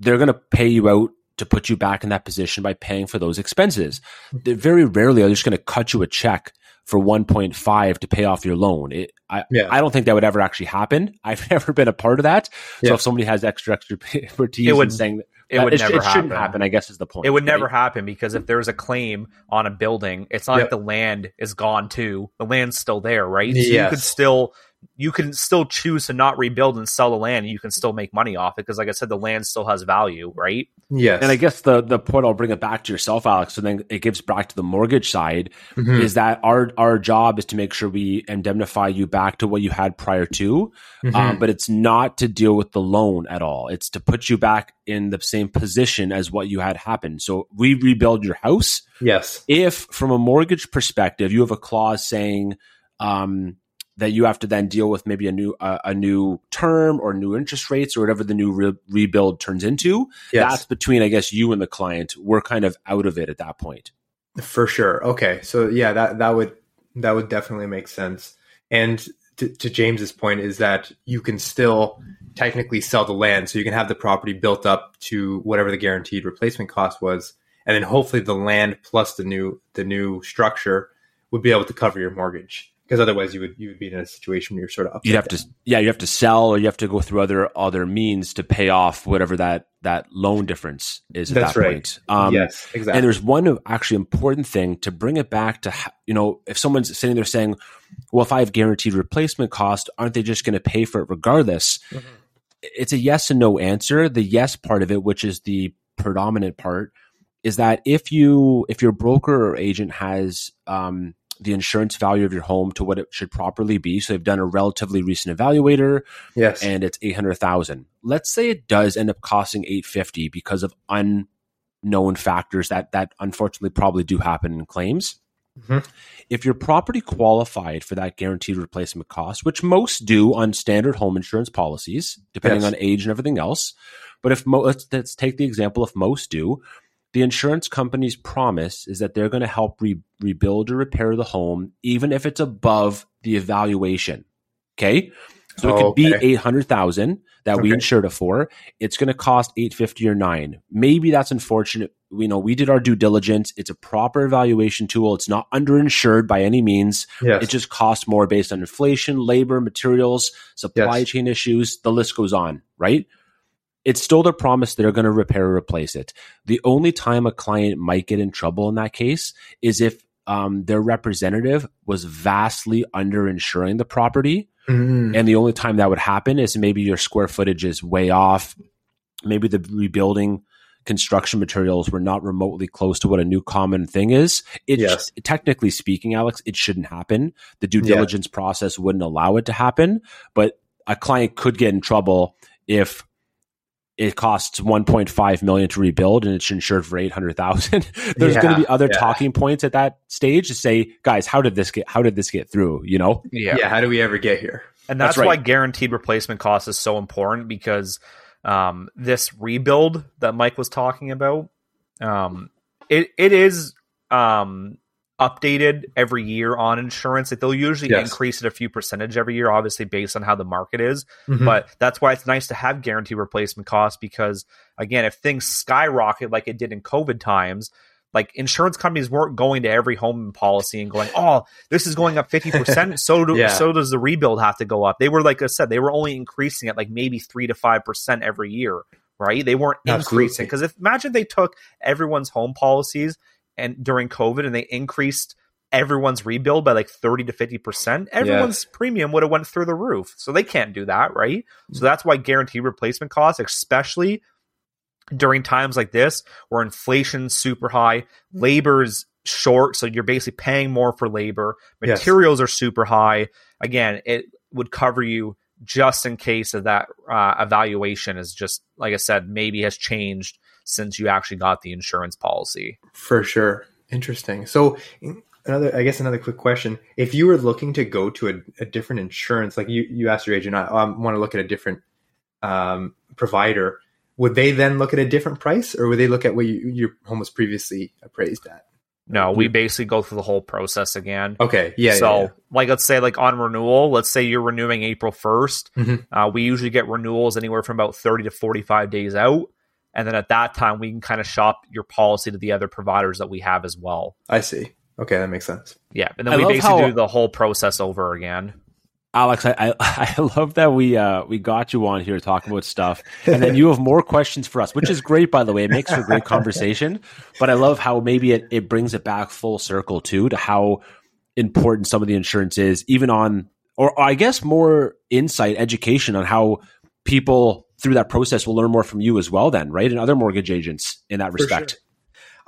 Speaker 2: they're going to pay you out to put you back in that position by paying for those expenses. They very rarely are just going to cut you a check for 1.5 to pay off your loan. It, I,
Speaker 3: Yeah.
Speaker 2: I don't think that would ever actually happen. I've never been a part of that. So if somebody has extra extra expertise
Speaker 1: It would-
Speaker 2: saying that,
Speaker 1: It would
Speaker 2: it,
Speaker 1: never
Speaker 2: it
Speaker 1: happen.
Speaker 2: happen, I guess is the point.
Speaker 1: It would
Speaker 2: right?
Speaker 1: never happen because if there's a claim on a building, it's not
Speaker 3: Yep.
Speaker 1: like the land is gone too. The land's still there, right? So you could still you can still choose to not rebuild and sell the land and you can still make money off it because like I said, the land still has value, right?
Speaker 3: Yes.
Speaker 2: And I guess the the point I'll bring it back to yourself, Alex, and then it gives back to the mortgage side
Speaker 3: Mhm.
Speaker 2: is that our our job is to make sure we indemnify you back to what you had prior to,
Speaker 3: Mhm.
Speaker 2: um, but it's not to deal with the loan at all. It's to put you back in the same position as what you had happened So we rebuild your house.
Speaker 3: yes.
Speaker 2: If from a mortgage perspective, you have a clause saying um, that you have to then deal with maybe a new uh, a new term or new interest rates or whatever the new re- rebuild turns into,
Speaker 3: Yes.
Speaker 2: that's between I guess you and the client. We're kind of out of it at that point.
Speaker 3: For sure. Okay. So yeah, that that would that would definitely make sense. And to, to James's point is that you can still technically sell the land, so you can have the property built up to whatever the guaranteed replacement cost was, and then hopefully the land plus the new the new structure would be able to cover your mortgage. Because otherwise, you would you would be in a situation where you're sort of
Speaker 2: You'd have to yeah, you have to sell or you have to go through other other means to pay off whatever that that loan difference is at
Speaker 3: That's
Speaker 2: that
Speaker 3: right.
Speaker 2: point. Um,
Speaker 3: yes, exactly.
Speaker 2: And there's one actually important thing to bring it back to, you know, if someone's sitting there saying, well, if I have guaranteed replacement cost, aren't they just going to pay for it regardless?
Speaker 3: Mhm.
Speaker 2: It's a yes and no answer. The yes part of it, which is the predominant part, is that if you, if your broker or agent has, um, the insurance value of your home to what it should properly be. So they've done a relatively recent evaluator
Speaker 3: yes.
Speaker 2: and it's 800,000. Let's say it does end up costing 850 because of unknown factors that that unfortunately probably do happen in claims.
Speaker 3: Mhm.
Speaker 2: If your property qualified for that guaranteed replacement cost, which most do on standard home insurance policies, depending
Speaker 3: Yes.
Speaker 2: on age and everything else, but if mo- let's, let's take the example if most do, the insurance company's promise is that they're going to help re- rebuild or repair the home, even if it's above the evaluation. Okay. So it could be 800,000 that we insured it for. It's going to cost 850 or 9. Maybe that's unfortunate. We know we did our due diligence. It's a proper evaluation tool. It's not underinsured by any means.
Speaker 3: yes.
Speaker 2: It just costs more based on inflation, labor, materials, supply
Speaker 3: Yes.
Speaker 2: chain issues. The list goes on, right? It's still the promise they're going to repair or replace it. The only time a client might get in trouble in that case is if um, their representative was vastly underinsuring the property.
Speaker 3: Mhm.
Speaker 2: And the only time that would happen is maybe your square footage is way off. Maybe the rebuilding construction materials were not remotely close to what a new common thing is. It
Speaker 3: Yes.
Speaker 2: technically speaking, Alex, it shouldn't happen. The due
Speaker 3: Yeah.
Speaker 2: diligence process wouldn't allow it to happen, but a client could get in trouble if it costs 1.5 million to rebuild and it's insured for 800,000. There's going to be other
Speaker 3: yeah.
Speaker 2: talking points at that stage to say, guys, how did this get how did this get through, you know?
Speaker 3: yeah. How do we ever get here?
Speaker 1: And that's,
Speaker 2: That's right.
Speaker 1: why guaranteed replacement cost is so important because um, this rebuild that Mike was talking about, um, it it is um, updated every year on insurance. Like they'll usually
Speaker 3: Yes.
Speaker 1: increase it a few percentage every year, obviously based on how the market is.
Speaker 3: Mhm.
Speaker 1: But that's why it's nice to have guarantee replacement costs because again, if things skyrocket like it did in COVID times, like insurance companies weren't going to every home policy and going, "Oh, this is going up fifty percent." So do
Speaker 3: Yeah.
Speaker 1: so does the rebuild have to go up? They were like I said, they were only increasing it like maybe three to five percent every year, right? They weren't
Speaker 3: Absolutely.
Speaker 1: increasing because if imagine they took everyone's home policies and during COVID and they increased everyone's rebuild by like 30 to 50%, everyone's yeah. premium would have went through the roof. So they can't do that, right? So that's why guaranteed replacement costs, especially during times like this where inflation's super high, labor's short, so you're basically paying more for labor, materials yes. are super high. Again, it would cover you just in case of that uh, evaluation is just like I said, maybe has changed since you actually got the insurance policy.
Speaker 3: For sure. Interesting. So another, I guess another quick question. If you were looking to go to a, a different insurance, like you, you asked your agent, I, I want to look at a different um, provider, would they then look at a different price or would they look at what you, your home was previously appraised at?
Speaker 1: No, we basically go through the whole process again.
Speaker 3: Okay. Yeah.
Speaker 1: So,
Speaker 3: yeah, yeah.
Speaker 1: like, let's say, like on renewal, let's say you're renewing April 1st. Mm-hmm. Uh, we usually get renewals anywhere from about 30 to 45 days out. And then at that time, we can kind of shop your policy to the other providers that we have as well.
Speaker 3: I see. Okay, that makes sense.
Speaker 1: Yeah. And then I we basically how, do the whole process over again.
Speaker 2: Alex, I, I, I love that we uh, we got you on here talking about stuff, and then you have more questions for us, which is great. By the way, it makes for great conversation. But I love how maybe it, it brings it back full circle too to how important some of the insurance is, even on, or I guess more insight, education on how people through that process we'll learn more from you as well. Then, right, and other mortgage agents in that respect. Sure.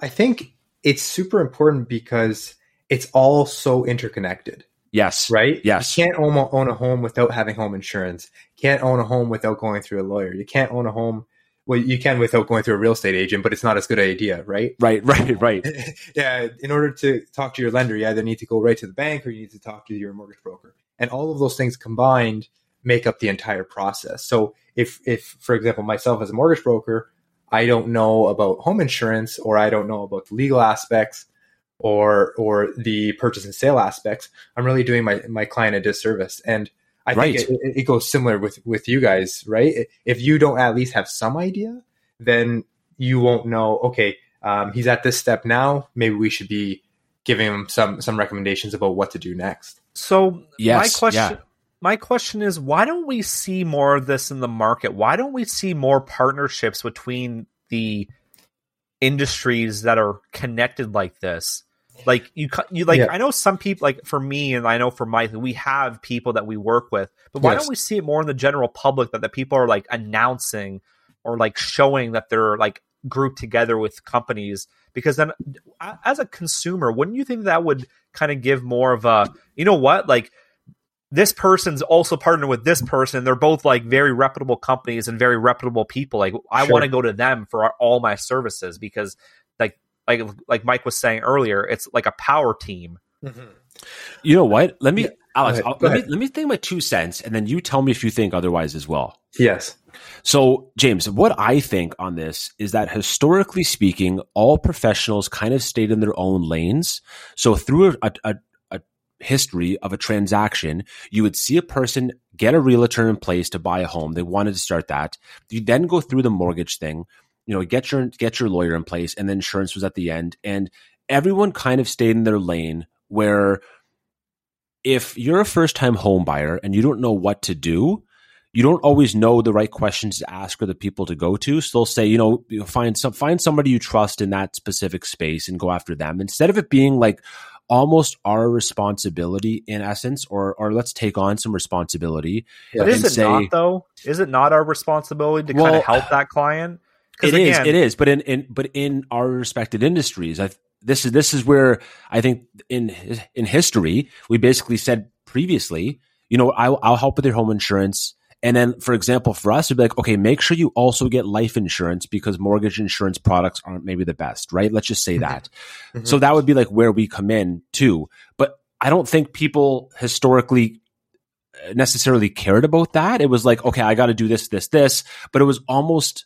Speaker 3: I think it's super important because it's all so interconnected.
Speaker 2: Yes.
Speaker 3: Right?
Speaker 2: Yes.
Speaker 3: You can't own, own a home without having home insurance. You can't own a home without going through a lawyer. You can't own a home well, you can without going through a real estate agent, but it's not as good an idea, right?
Speaker 2: Right, right, right.
Speaker 3: yeah. In order to talk to your lender, you either need to go right to the bank or you need to talk to your mortgage broker. And all of those things combined make up the entire process. So if if for example myself as a mortgage broker, I don't know about home insurance or I don't know about the legal aspects or or the purchase and sale aspects, I'm really doing my my client a disservice. And I right. think it, it, goes similar with with you guys, right? If you don't at least have some idea, then you won't know. Okay, um, he's at this step now. Maybe we should be giving him some some recommendations about what to do next.
Speaker 1: So yes, my question. Yeah. My question is, why don't we see more of this in the market? Why don't we see more partnerships between the industries that are connected like this? Like you, you like. Yeah. I know some people, like for me, and I know for Mike, we have people that we work with. But why yes. don't we see it more in the general public that the people are like announcing or like showing that they're like grouped together with companies? Because then, as a consumer, wouldn't you think that would kind of give more of a, you know what, like this person's also partnered with this person. They're both like very reputable companies and very reputable people. Like I sure. want to go to them for all my services because like like like Mike was saying earlier, it's like a power team. Mm-hmm.
Speaker 2: You know what? Let me, yeah. Alex. let me let me think my two cents, and then you tell me if you think otherwise as well.
Speaker 3: Yes.
Speaker 2: So, James, what I think on this is that historically speaking, all professionals kind of stayed in their own lanes. So, through a, a, a history of a transaction, you would see a person get a realtor in place to buy a home. They wanted to start that. You then go through the mortgage thing you know, get your get your lawyer in place, and then insurance was at the end, and everyone kind of stayed in their lane. Where if you're a first time home buyer and you don't know what to do, you don't always know the right questions to ask or the people to go to. So they'll say, you know, find some find somebody you trust in that specific space and go after them instead of it being like almost our responsibility in essence, or or let's take on some responsibility.
Speaker 1: But is it say, not though? Is it not our responsibility to well, kind of help that client?
Speaker 2: It again, is, It is. But in, in but in our respected industries, I this is this is where I think in in history we basically said previously, you know, I'll, I'll help with your home insurance. And then, for example, for us, it'd be like, okay, make sure you also get life insurance because mortgage insurance products aren't maybe the best, right? Let's just say mm-hmm. that. Mm-hmm. So that would be like where we come in too. But I don't think people historically necessarily cared about that. It was like, okay, I got to do this, this, this. But it was almost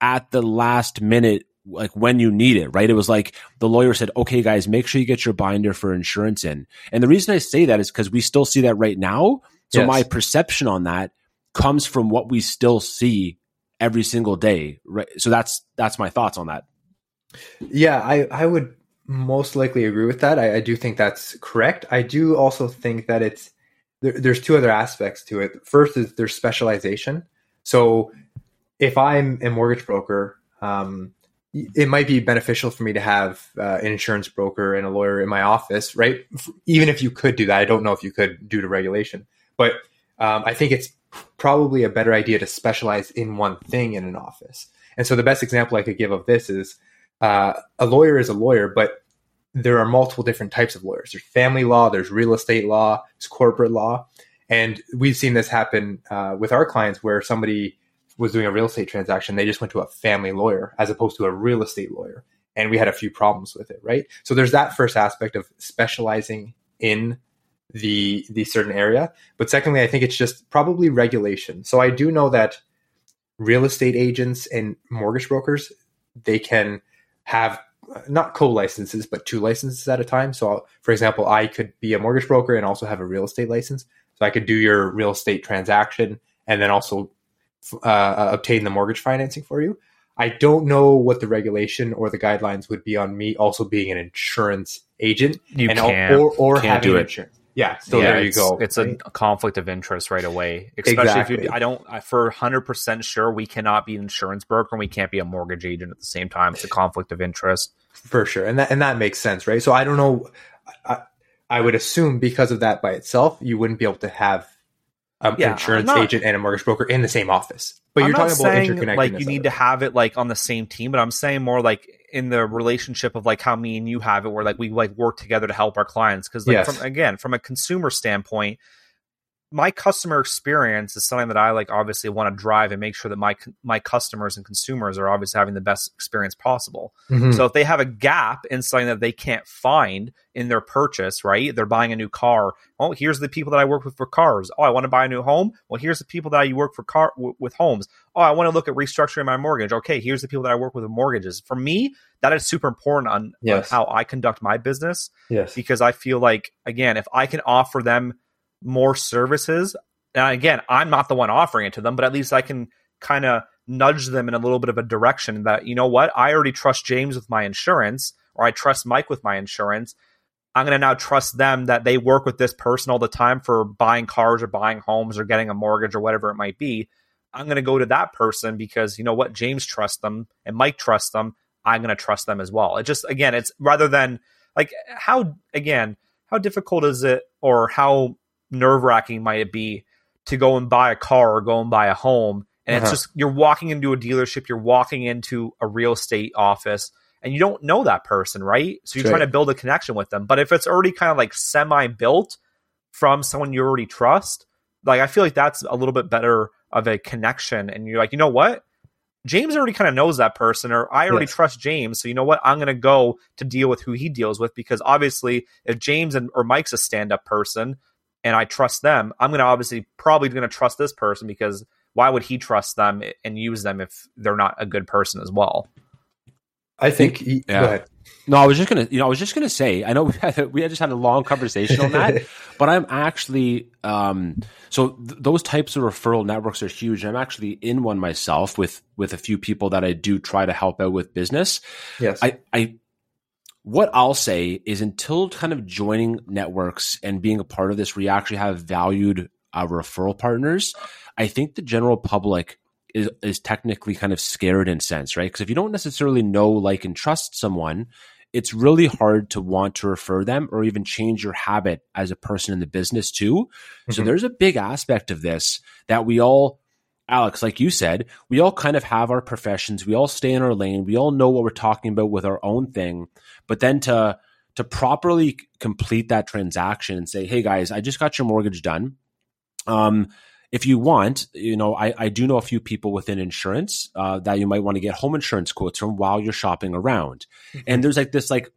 Speaker 2: at the last minute like when you need it, right? It was like the lawyer said, okay, guys, make sure you get your binder for insurance in. And the reason I say that is because we still see that right now. So yes. my perception on that comes from what we still see every single day. Right. So that's, that's my thoughts on that.
Speaker 3: Yeah. I, I would most likely agree with that. I, I do think that's correct. I do also think that it's, there, there's two other aspects to it. First is there's specialization. So if I'm a mortgage broker, um, it might be beneficial for me to have uh, an insurance broker and a lawyer in my office, right? Even if you could do that, I don't know if you could due to regulation, but um, I think it's probably a better idea to specialize in one thing in an office. And so the best example I could give of this is uh, a lawyer is a lawyer, but there are multiple different types of lawyers. There's family law, there's real estate law, there's corporate law, and we've seen this happen uh, with our clients where somebody was doing a real estate transaction, they just went to a family lawyer as opposed to a real estate lawyer. And we had a few problems with it, right? So there's that first aspect of specializing in the the certain area. But secondly, I think it's just probably regulation. So I do know that real estate agents and mortgage brokers, they can have not co-licenses, but two licenses at a time. So, for example, I could be a mortgage broker and also have a real estate license. So I could do your real estate transaction and then also uh, uh, obtain the mortgage financing for you. I don't know what the regulation or the guidelines would be on me also being an insurance agent
Speaker 1: You
Speaker 3: and
Speaker 1: can't.
Speaker 3: or, or
Speaker 2: Can't
Speaker 3: having
Speaker 2: do it.
Speaker 3: insurance. Yeah, so
Speaker 1: Yeah,
Speaker 3: there you go.
Speaker 1: It's
Speaker 3: right?
Speaker 1: a conflict of interest right away, especially if
Speaker 3: Exactly.
Speaker 1: you. I don't. I, for hundred percent sure, we cannot be an insurance broker and we can't be a mortgage agent at the same time. It's a conflict of interest.
Speaker 3: for sure, and that and that makes sense, right? So I don't know. I, I would assume because of that by itself, you wouldn't be able to have um,
Speaker 1: Yeah,
Speaker 3: an insurance
Speaker 1: not-
Speaker 3: agent and a mortgage broker in the same office. But
Speaker 1: I'm
Speaker 3: you're talking about
Speaker 1: saying
Speaker 3: interconnectedness.
Speaker 1: like you need to have it like on the same team, but I'm saying more like in the relationship of like how me and you have it, where like we like work together to help our clients. Because like
Speaker 3: Yes.
Speaker 1: from again from a consumer standpoint, my customer experience is something that I like obviously want to drive and make sure that my my customers and consumers are obviously having the best experience possible.
Speaker 3: Mhm.
Speaker 1: So if they have a gap in something that they can't find in their purchase, right? They're buying a new car. Oh, here's the people that I work with for cars. Oh, I want to buy a new home. Well, here's the people that I work for car w- with homes. Oh, I want to look at restructuring my mortgage. Okay, here's the people that I work with with mortgages. For me, that is super important on, on how I conduct my business
Speaker 3: yes,
Speaker 1: because I feel like again, if I can offer them more services, and again, I'm not the one offering it to them, but at least I can kind of nudge them in a little bit of a direction that you know what, I already trust James with my insurance, or I trust Mike with my insurance. I'm going to now trust them that they work with this person all the time for buying cars or buying homes or getting a mortgage or whatever it might be. I'm going to go to that person because you know what, James trusts them and Mike trusts them. I'm going to trust them as well. It just again, it's rather than like how again, how difficult is it or how nerve wracking might it be to go and buy a car or go and buy a home? And
Speaker 3: Uh-huh.
Speaker 1: it's just you're walking into a dealership, you're walking into a real estate office, and you don't know that person, right? So you're
Speaker 3: Right.
Speaker 1: trying to build a connection with them. But if it's already kind of like semi built from someone you already trust, like I feel like that's a little bit better of a connection. And you're like, you know what? James already kind of knows that person, or I already
Speaker 3: Yes.
Speaker 1: trust James. So you know what? I'm going to go to deal with who he deals with because obviously, if James and or Mike's a stand up person, and I trust them, I'm going to obviously probably going to trust this person because why would he trust them and use them if they're not a good person as well?
Speaker 3: I think. y-
Speaker 2: Yeah.
Speaker 3: Go ahead.
Speaker 2: No, I was just gonna, you know, I was just gonna say. I know we had, we had just had a long conversation on that, but I'm actually, um, so th- those types of referral networks are huge. I'm actually in one myself with with a few people that I do try to help out with business.
Speaker 3: yes.
Speaker 2: I, I, what I'll say is until kind of joining networks and being a part of this, where you actually have valued uh, referral partners, I think the general public is is technically kind of scared in sense, right? Because if you don't necessarily know, like, and trust someone, it's really hard to want to refer them or even change your habit as a person in the business too. So
Speaker 3: Mhm.
Speaker 2: there's a big aspect of this that we all Alex, like you said, we all kind of have our professions. We all stay in our lane. We all know what we're talking about with our own thing. But then to to properly complete that transaction and say, "Hey guys, I just got your mortgage done. Um, if you want, you know, I, I do know a few people within insurance uh, that you might want to get home insurance quotes from while you're shopping around. And there's like this like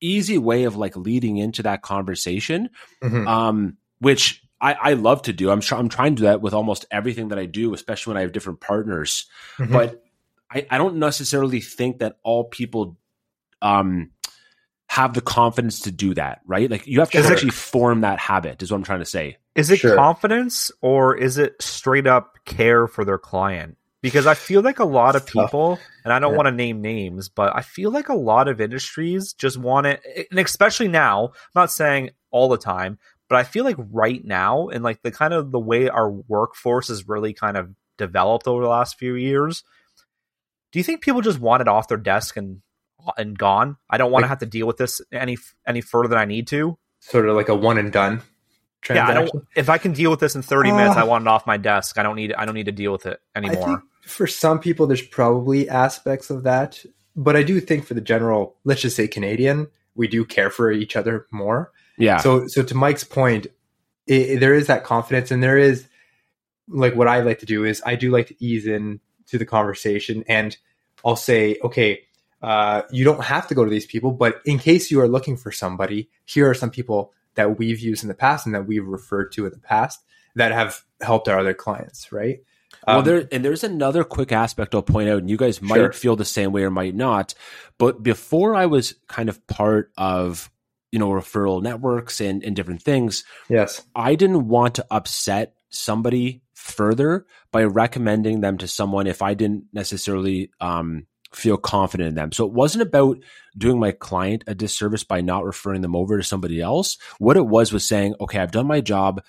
Speaker 2: easy way of like leading into that conversation
Speaker 3: Mhm.
Speaker 2: um, which I, I love to do. I'm try, I'm trying to do that with almost everything that I do, especially when I have different partners.
Speaker 3: Mhm.
Speaker 2: But I, I don't necessarily think that all people um, have the confidence to do that, right? Like you have to
Speaker 3: Is it-
Speaker 2: actually form that habit. Is what I'm trying to say.
Speaker 1: Is it
Speaker 3: Sure.
Speaker 1: confidence or is it straight up care for their client? Because I feel like a lot of people, and I don't
Speaker 3: Yeah.
Speaker 1: want to name names, but I feel like a lot of industries just want it, and especially now. I'm not saying all the time, but I feel like right now, and like the kind of the way our workforce has really kind of developed over the last few years, do you think people just want it off their desk and and gone? I don't want to have to deal with this any any further than I need to.
Speaker 3: Sort of like a one and done.
Speaker 1: Yeah, I don't. If I can deal with this in thirty uh, minutes, I want it off my desk. I don't need. I don't need to deal with it anymore.
Speaker 3: for some people, there's probably aspects of that, but I do think for the general, let's just say Canadian, we do care for each other more.
Speaker 2: Yeah.
Speaker 3: So, so to Mike's point, it, there is that confidence, and there is like what I like to do is I do like to ease in to the conversation, and I'll say, okay, uh, you don't have to go to these people, but in case you are looking for somebody, here are some people that we've used in the past and that we've referred to in the past that have helped our other clients, right?
Speaker 2: Well, um, there and there's another quick aspect I'll point out, and you guys might sure. feel the same way or might not. But before I was kind of part of you know referral networks and, and different things,
Speaker 3: yes,
Speaker 2: I didn't want to upset somebody further by recommending them to someone if I didn't necessarily um, feel confident in them. So it wasn't about doing my client a disservice by not referring them over to somebody else. What it was was saying, okay, I've done my job.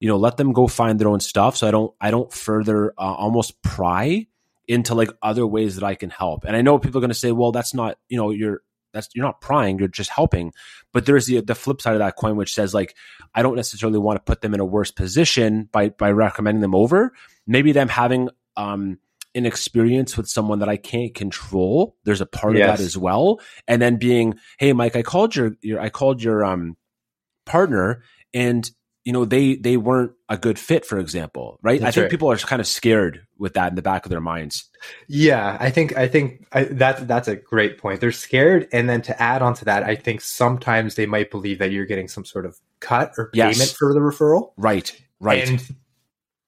Speaker 2: You know, let them go find their own stuff. So I don't, I don't further uh, almost pry into like other ways that I can help. And I know people are going to say, well, that's not, you know, you're, that's you're not prying, you're just helping. But there's the the flip side of that coin, which says like, I don't necessarily want to put them in a worse position by by recommending them over. Maybe them having um an experience with someone that I can't control. There's a part yes. of that as well. And then being, hey, Mike, I called your, your I called your um partner and you know they they weren't a good fit for example right? That's i think right. people are kind of scared with that in the back of their minds.
Speaker 3: Yeah i think i think I, that that's a great point. They're scared and then to add on to that i think sometimes they might believe that you're getting some sort of cut or payment yes. for the referral.
Speaker 2: Right right.
Speaker 3: And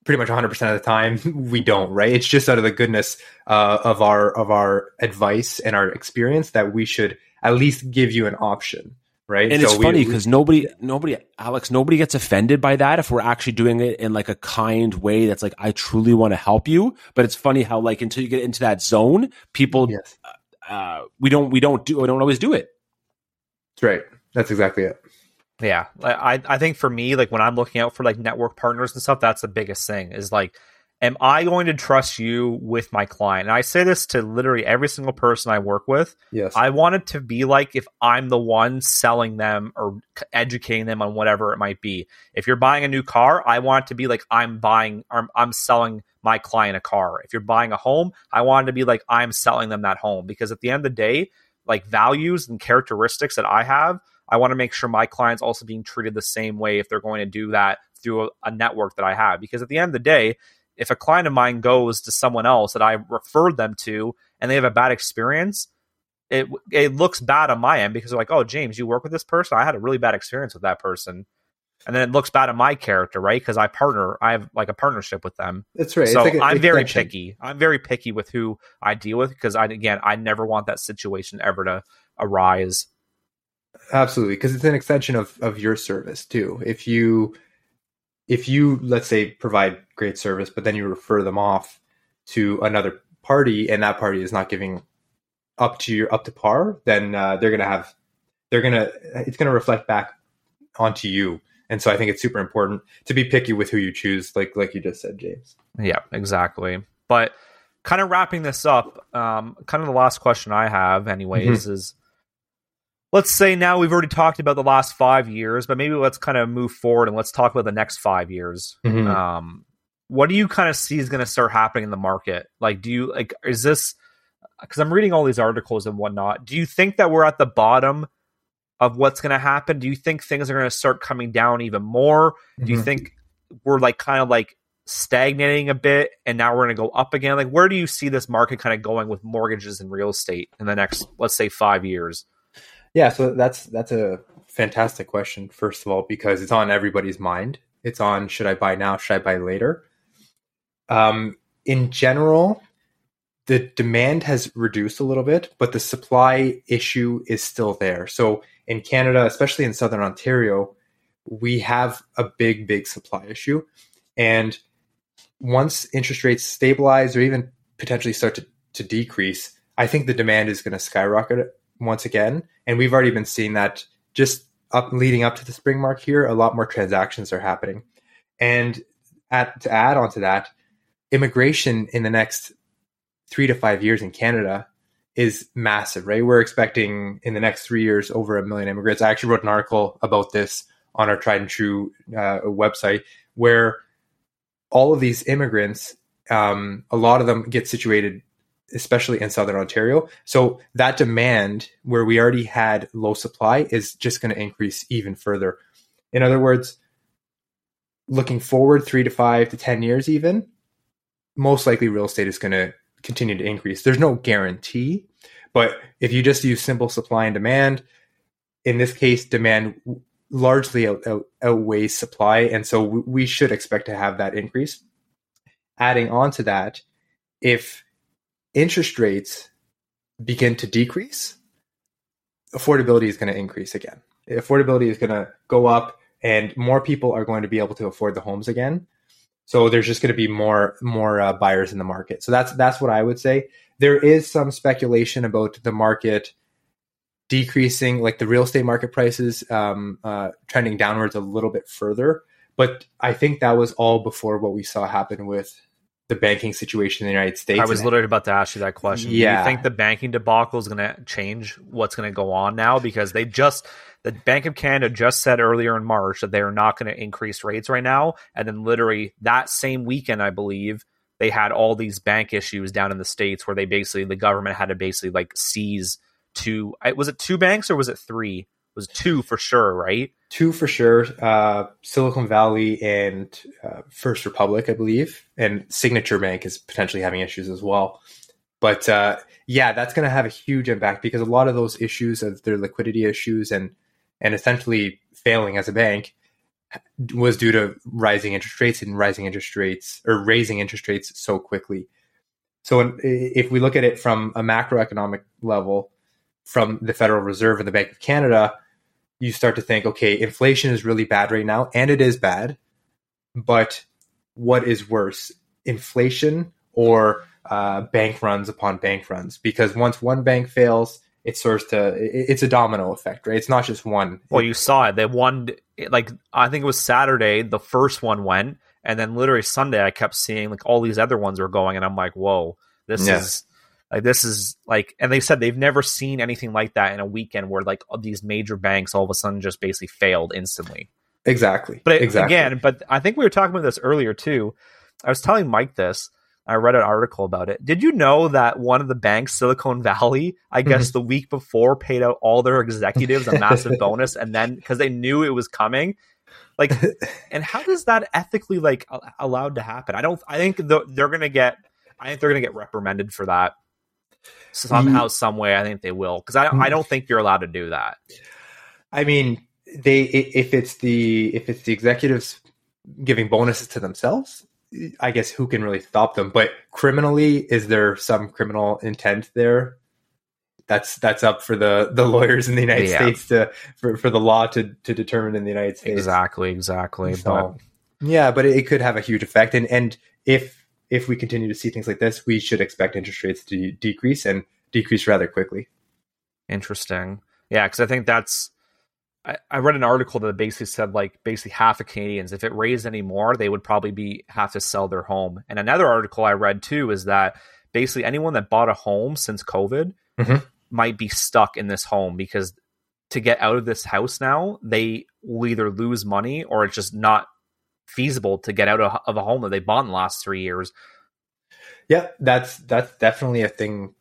Speaker 3: pretty much 100% of the time we don't right? It's just out of the goodness uh, of our of our advice and our experience that we should at least give you an option right?
Speaker 2: And so it's funny because nobody nobody alex nobody gets offended by that if we're actually doing it in like a kind way that's like i truly want to help you. But it's funny how like until you get into that zone people yes. uh, we don't we don't do we don't always do it.
Speaker 3: That's right. That's exactly it.
Speaker 1: Yeah, I I think for me, like when I'm looking out for like network partners and stuff, that's the biggest thing. Is like, am I going to trust you with my client? And I say this to literally every single person I work with.
Speaker 3: Yes,
Speaker 1: I want it to be like if I'm the one selling them or educating them on whatever it might be. If you're buying a new car, I want it to be like I'm buying, I'm, I'm selling my client a car. If you're buying a home, I want it to be like I'm selling them that home because at the end of the day, like values and characteristics that I have I want to make sure my clients also being treated the same way if they're going to do that through a, a network that I have. Because at the end of the day, if a client of mine goes to someone else that I referred them to and they have a bad experience, it it looks bad on my end because they're like, oh, James, you work with this person. I had a really bad experience with that person, and then it looks bad on my character, right? Because I partner, I have like a partnership with them.
Speaker 3: That's right.
Speaker 1: So like a, I'm very picky. I'm very picky with who I deal with because I again, I never want that situation ever to arise.
Speaker 3: Absolutely, because it's an extension of of your service too. If you if you let's say provide great service, but then you refer them off to another party, and that party is not giving up to your up to par, then uh, they're gonna have they're gonna it's gonna reflect back onto you. And so I think it's super important to be picky with who you choose, like like you just said, James.
Speaker 1: Yeah, exactly. But kind of wrapping this up, um, kind of the last question I have, anyways, mm-hmm. is let's say now we've already talked about the last five years, but maybe let's kind of move forward and let's talk about the next five years. Mm-hmm. Um, what do you kind of see is going to start happening in the market? Like, do you like, is this because I'm reading all these articles and whatnot? Do you think that we're at the bottom of what's going to happen? Do you think things are going to start coming down even more? Mm-hmm. Do you mm-hmm. think we're like kind of like stagnating a bit and now we're going to go up again? Like, where do you see this market kind of going with mortgages and real estate in the next, let's say, five years?
Speaker 3: Yeah, so that's that's a fantastic question. First of all, because it's on everybody's mind. It's on should I buy now? Should I buy later? Um, in general, the demand has reduced a little bit, but the supply issue is still there. So in Canada, especially in Southern Ontario, we have a big, big supply issue. And once interest rates stabilize or even potentially start to, to decrease, I think the demand is going to skyrocket once again. And we've already been seeing that just up leading up to the spring mark here, a lot more transactions are happening. And at, to add on to that, immigration in the next three to five years in Canada is massive, right? We're expecting in the next three years over a million immigrants. I actually wrote an article about this on our Tried and True uh, website where all of these immigrants, um, a lot of them get situated, especially in Southern Ontario. So that demand, where we already had low supply, is just going to increase even further. In other words, looking forward three to five to 10 years, even, most likely real estate is going to continue to increase. There's no guarantee, but if you just use simple supply and demand, in this case, demand largely out, out, outweighs supply, and so we should expect to have that increase. Adding on to that, if interest rates begin to decrease, affordability is going to increase again. Affordability is going to go up, and more people are going to be able to afford the homes again. So there's just going to be more more uh, buyers in the market. So that's that's what I would say. There is some speculation about the market decreasing, like the real estate market prices um, uh, trending downwards a little bit further. But I think that was all before what we saw happen with the banking situation in the United States.
Speaker 1: I was literally about to ask you that question. Yeah. Do you think the banking debacle is going to change what's going to go on now? Because they just, the Bank of Canada just said earlier in March that they are not going to increase rates right now. And then literally that same weekend, I believe, they had all these bank issues down in the States where they basically, the government had to basically like seize two. Was it two banks or was it three? Was two for sure, right?
Speaker 3: Two for sure. Uh, Silicon Valley and uh, First Republic, I believe, and Signature Bank is potentially having issues as well. But uh, yeah, that's going to have a huge impact because a lot of those issues of their liquidity issues and and essentially failing as a bank was due to rising interest rates and rising interest rates or raising interest rates so quickly. So if we look at it from a macroeconomic level, from the Federal Reserve and the Bank of Canada, you start to think, okay, inflation is really bad right now, and it is bad. But what is worse, inflation or uh, bank runs upon bank runs? Because once one bank fails, it starts to it's a domino effect, right? It's not just one.
Speaker 1: Well, you saw it. They won like I think it was Saturday. The first one went, and then literally Sunday, I kept seeing like all these other ones were going, and I'm like, whoa, this yeah. is like this is like, and they said they've never seen anything like that in a weekend where like these major banks all of a sudden just basically failed instantly.
Speaker 3: Exactly.
Speaker 1: But
Speaker 3: exactly.
Speaker 1: again, but I think we were talking about this earlier too. I was telling Mike this. I read an article about it. Did you know that one of the banks, Silicon Valley, I guess mm-hmm. the week before paid out all their executives a massive bonus, and then because they knew it was coming, like, and how does that ethically like allowed to happen? I don't. I think the, they're gonna get. I think they're gonna get reprimanded for that somehow, mm. some way. I think they will because I I don't think you're allowed to do that.
Speaker 3: I mean, they if it's the if it's the executives giving bonuses to themselves, I guess who can really stop them? But criminally, is there some criminal intent there? That's that's up for the the lawyers in the United yeah. States to for, for the law to to determine in the United States.
Speaker 1: Exactly, exactly. So,
Speaker 3: but yeah, but it, it could have a huge effect, and and if if we continue to see things like this, we should expect interest rates to decrease and decrease rather quickly.
Speaker 1: Interesting. Yeah, because I think that's. I, I, read an article that basically said like basically half of Canadians, if it raised any more, they would probably be have to sell their home. And another article I read too is that basically anyone that bought a home since COVID mm-hmm. might be stuck in this home because to get out of this house now, they will either lose money or it's just not feasible to get out of, a home that they bought in the last three years.
Speaker 3: Yeah, that's that's definitely a thing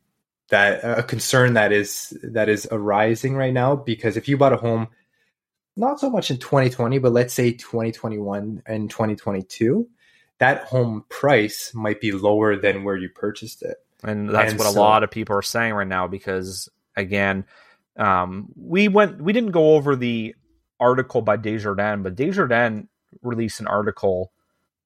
Speaker 3: that a concern that is that is arising right now because if you bought a home not so much in 2020 but let's say 2021 and 2022 that home price might be lower than where you purchased it
Speaker 1: and that's and what so, a lot of people are saying right now because again um, we went we didn't go over the article by Desjardins but Desjardins released an article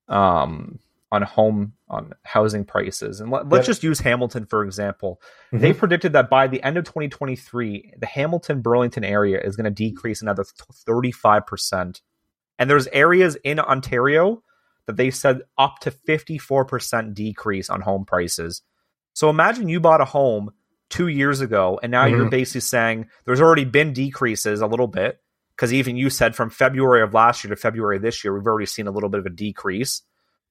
Speaker 1: um, on home on housing prices, and let, us yep. just use Hamilton for example. Mm-hmm. They predicted that by the end of 2023, the Hamilton Burlington area is going to decrease another 35 percent, and there's areas in Ontario that they said up to 54 percent decrease on home prices. So imagine you bought a home two years ago, and now mm-hmm. you're basically saying there's already been decreases a little bit because even you said from February of last year to February this year, we've already seen a little bit of a decrease.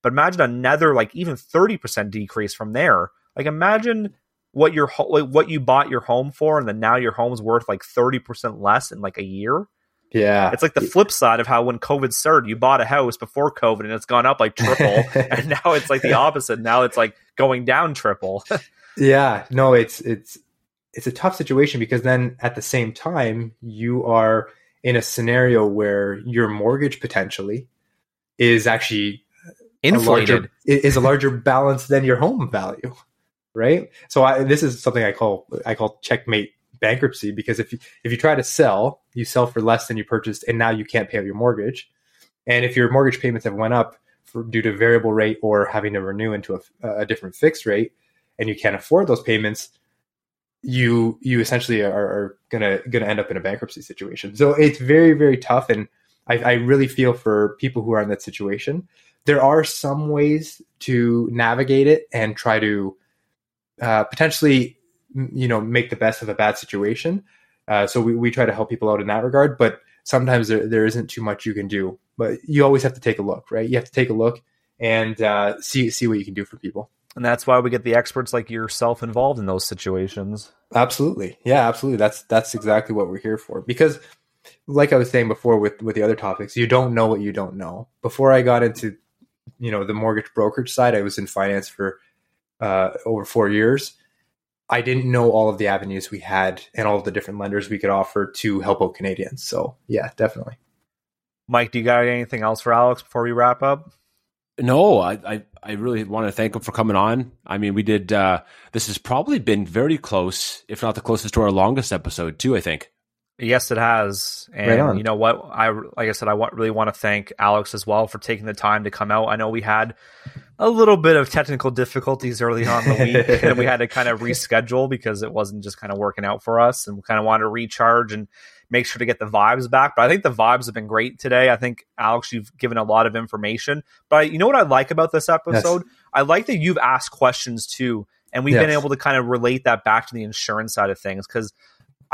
Speaker 1: But imagine another, like even 30% decrease from there Like imagine what your ho- like, what you bought your home for, and then now your home's worth like thirty percent less in like a year.
Speaker 3: Yeah,
Speaker 1: It's like the flip side of how when COVID started, you bought a house before COVID and it's gone up like triple, and now it's like the opposite. Now it's like going down triple.
Speaker 3: yeah. No, it's it's it's a tough situation because then at the same time you are in a scenario where your mortgage potentially is actually a larger,
Speaker 1: Inflated.
Speaker 3: is a larger balance than your home value, right? So I, this is something I call I call checkmate bankruptcy because if you if you try to sell, you sell for less than you purchased, and now you can't pay out your mortgage. And if your mortgage payments have went up for, due to variable rate or having to renew into a, a different fixed rate, and you can't afford those payments, you you essentially are, are gonna gonna end up in a bankruptcy situation. So it's very very tough, and I, I really feel for people who are in that situation. There are some ways to navigate it and try to uh, potentially you know make the best of a bad situation. Uh, so we, we try to help people out in that regard, but sometimes there, there isn't too much you can do. But you always have to take a look, right? You have to take a look and uh, see see what you can do for people.
Speaker 1: And that's why we get the experts like yourself involved in those situations.
Speaker 3: Absolutely. Yeah, absolutely. That's that's exactly what we're here for. Because like I was saying before with with the other topics, you don't know what you don't know. Before I got into you know the mortgage brokerage side, I was in finance for uh, over 4 years. I didn't know all of the avenues we had and all of the different lenders we could offer to help out Canadians. So, yeah, definitely.
Speaker 1: Mike, do you got anything else for Alex before we wrap up?
Speaker 2: No, I, I, I really want to thank him for coming on. I mean, we did. Uh, this has probably been very close, if not the closest to our longest episode, too. I think.
Speaker 1: Yes, it has. And
Speaker 3: on.
Speaker 1: you know what? I like I said, I want, really want to thank Alex as well for taking the time to come out. I know we had a little bit of technical difficulties early on in the week, and we had to kind of reschedule because it wasn't just kind of working out for us, and we kind of wanted to recharge and make sure to get the vibes back. But I think the vibes have been great today. I think Alex, you've given a lot of information. But you know what I like about this episode? I like that you've asked questions too, and we've been able to kind of relate that back to the insurance side of things because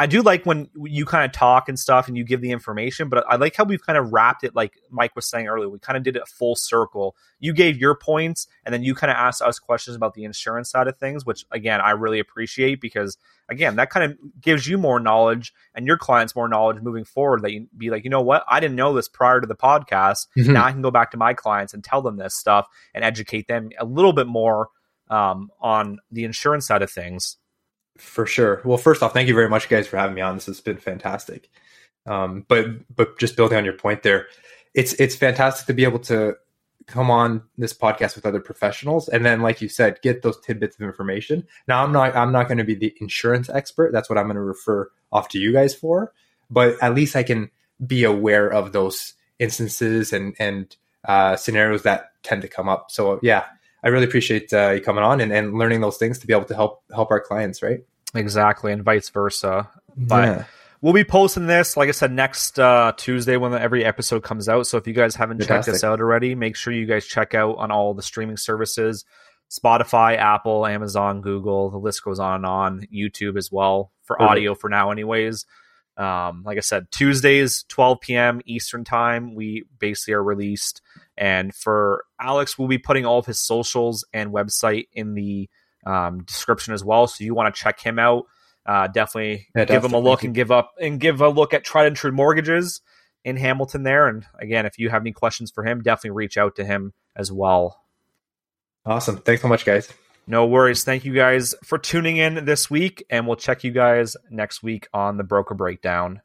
Speaker 1: I do like when you kind of talk and stuff and you give the information, but I like how we've kind of wrapped it like Mike was saying earlier. We kind of did it full circle. You gave your points and then you kind of asked us questions about the insurance side of things, which again, I really appreciate because again, that kind of gives you more knowledge and your clients more knowledge moving forward that you be like, you know what? I didn't know this prior to the podcast.
Speaker 3: Mhm.
Speaker 1: Now I can go back to my clients and tell them this stuff and educate them a little bit more um, on the insurance side of things.
Speaker 3: For sure. Well, first off, thank you very much, guys, for having me on. This has been fantastic. Um, but but just building on your point there, it's it's fantastic to be able to come on this podcast with other professionals, and then, like you said, get those tidbits of information. Now, I'm not I'm not going to be the insurance expert. That's what I'm going to refer off to you guys for. But at least I can be aware of those instances and and uh, scenarios that tend to come up. So yeah, I really appreciate uh, you coming on and, and learning those things to be able to help help our clients. Right.
Speaker 1: Exactly, and vice versa. But we'll be posting this, like I said, next uh, Tuesday when every episode comes out. So if you guys haven't checked this out already, make sure you guys check out on all the streaming services Spotify, Apple, Amazon, Google. The list goes on and on. YouTube as well for
Speaker 3: Perfect.
Speaker 1: audio for now, anyways. Um, like I said, Tuesdays, 12 p.m. Eastern time, we basically are released. And for Alex, we'll be putting all of his socials and website in the um, description as well. So you want to check him out. Uh, definitely
Speaker 3: Yeah,
Speaker 1: give him a look and give up and give a look at Tried and True Mortgages in Hamilton there. And again, if you have any questions for him, definitely reach out to him as well.
Speaker 3: Awesome. Thanks so much, guys.
Speaker 1: No worries. Thank you guys for tuning in this week, and we'll check you guys next week on the Broker Breakdown.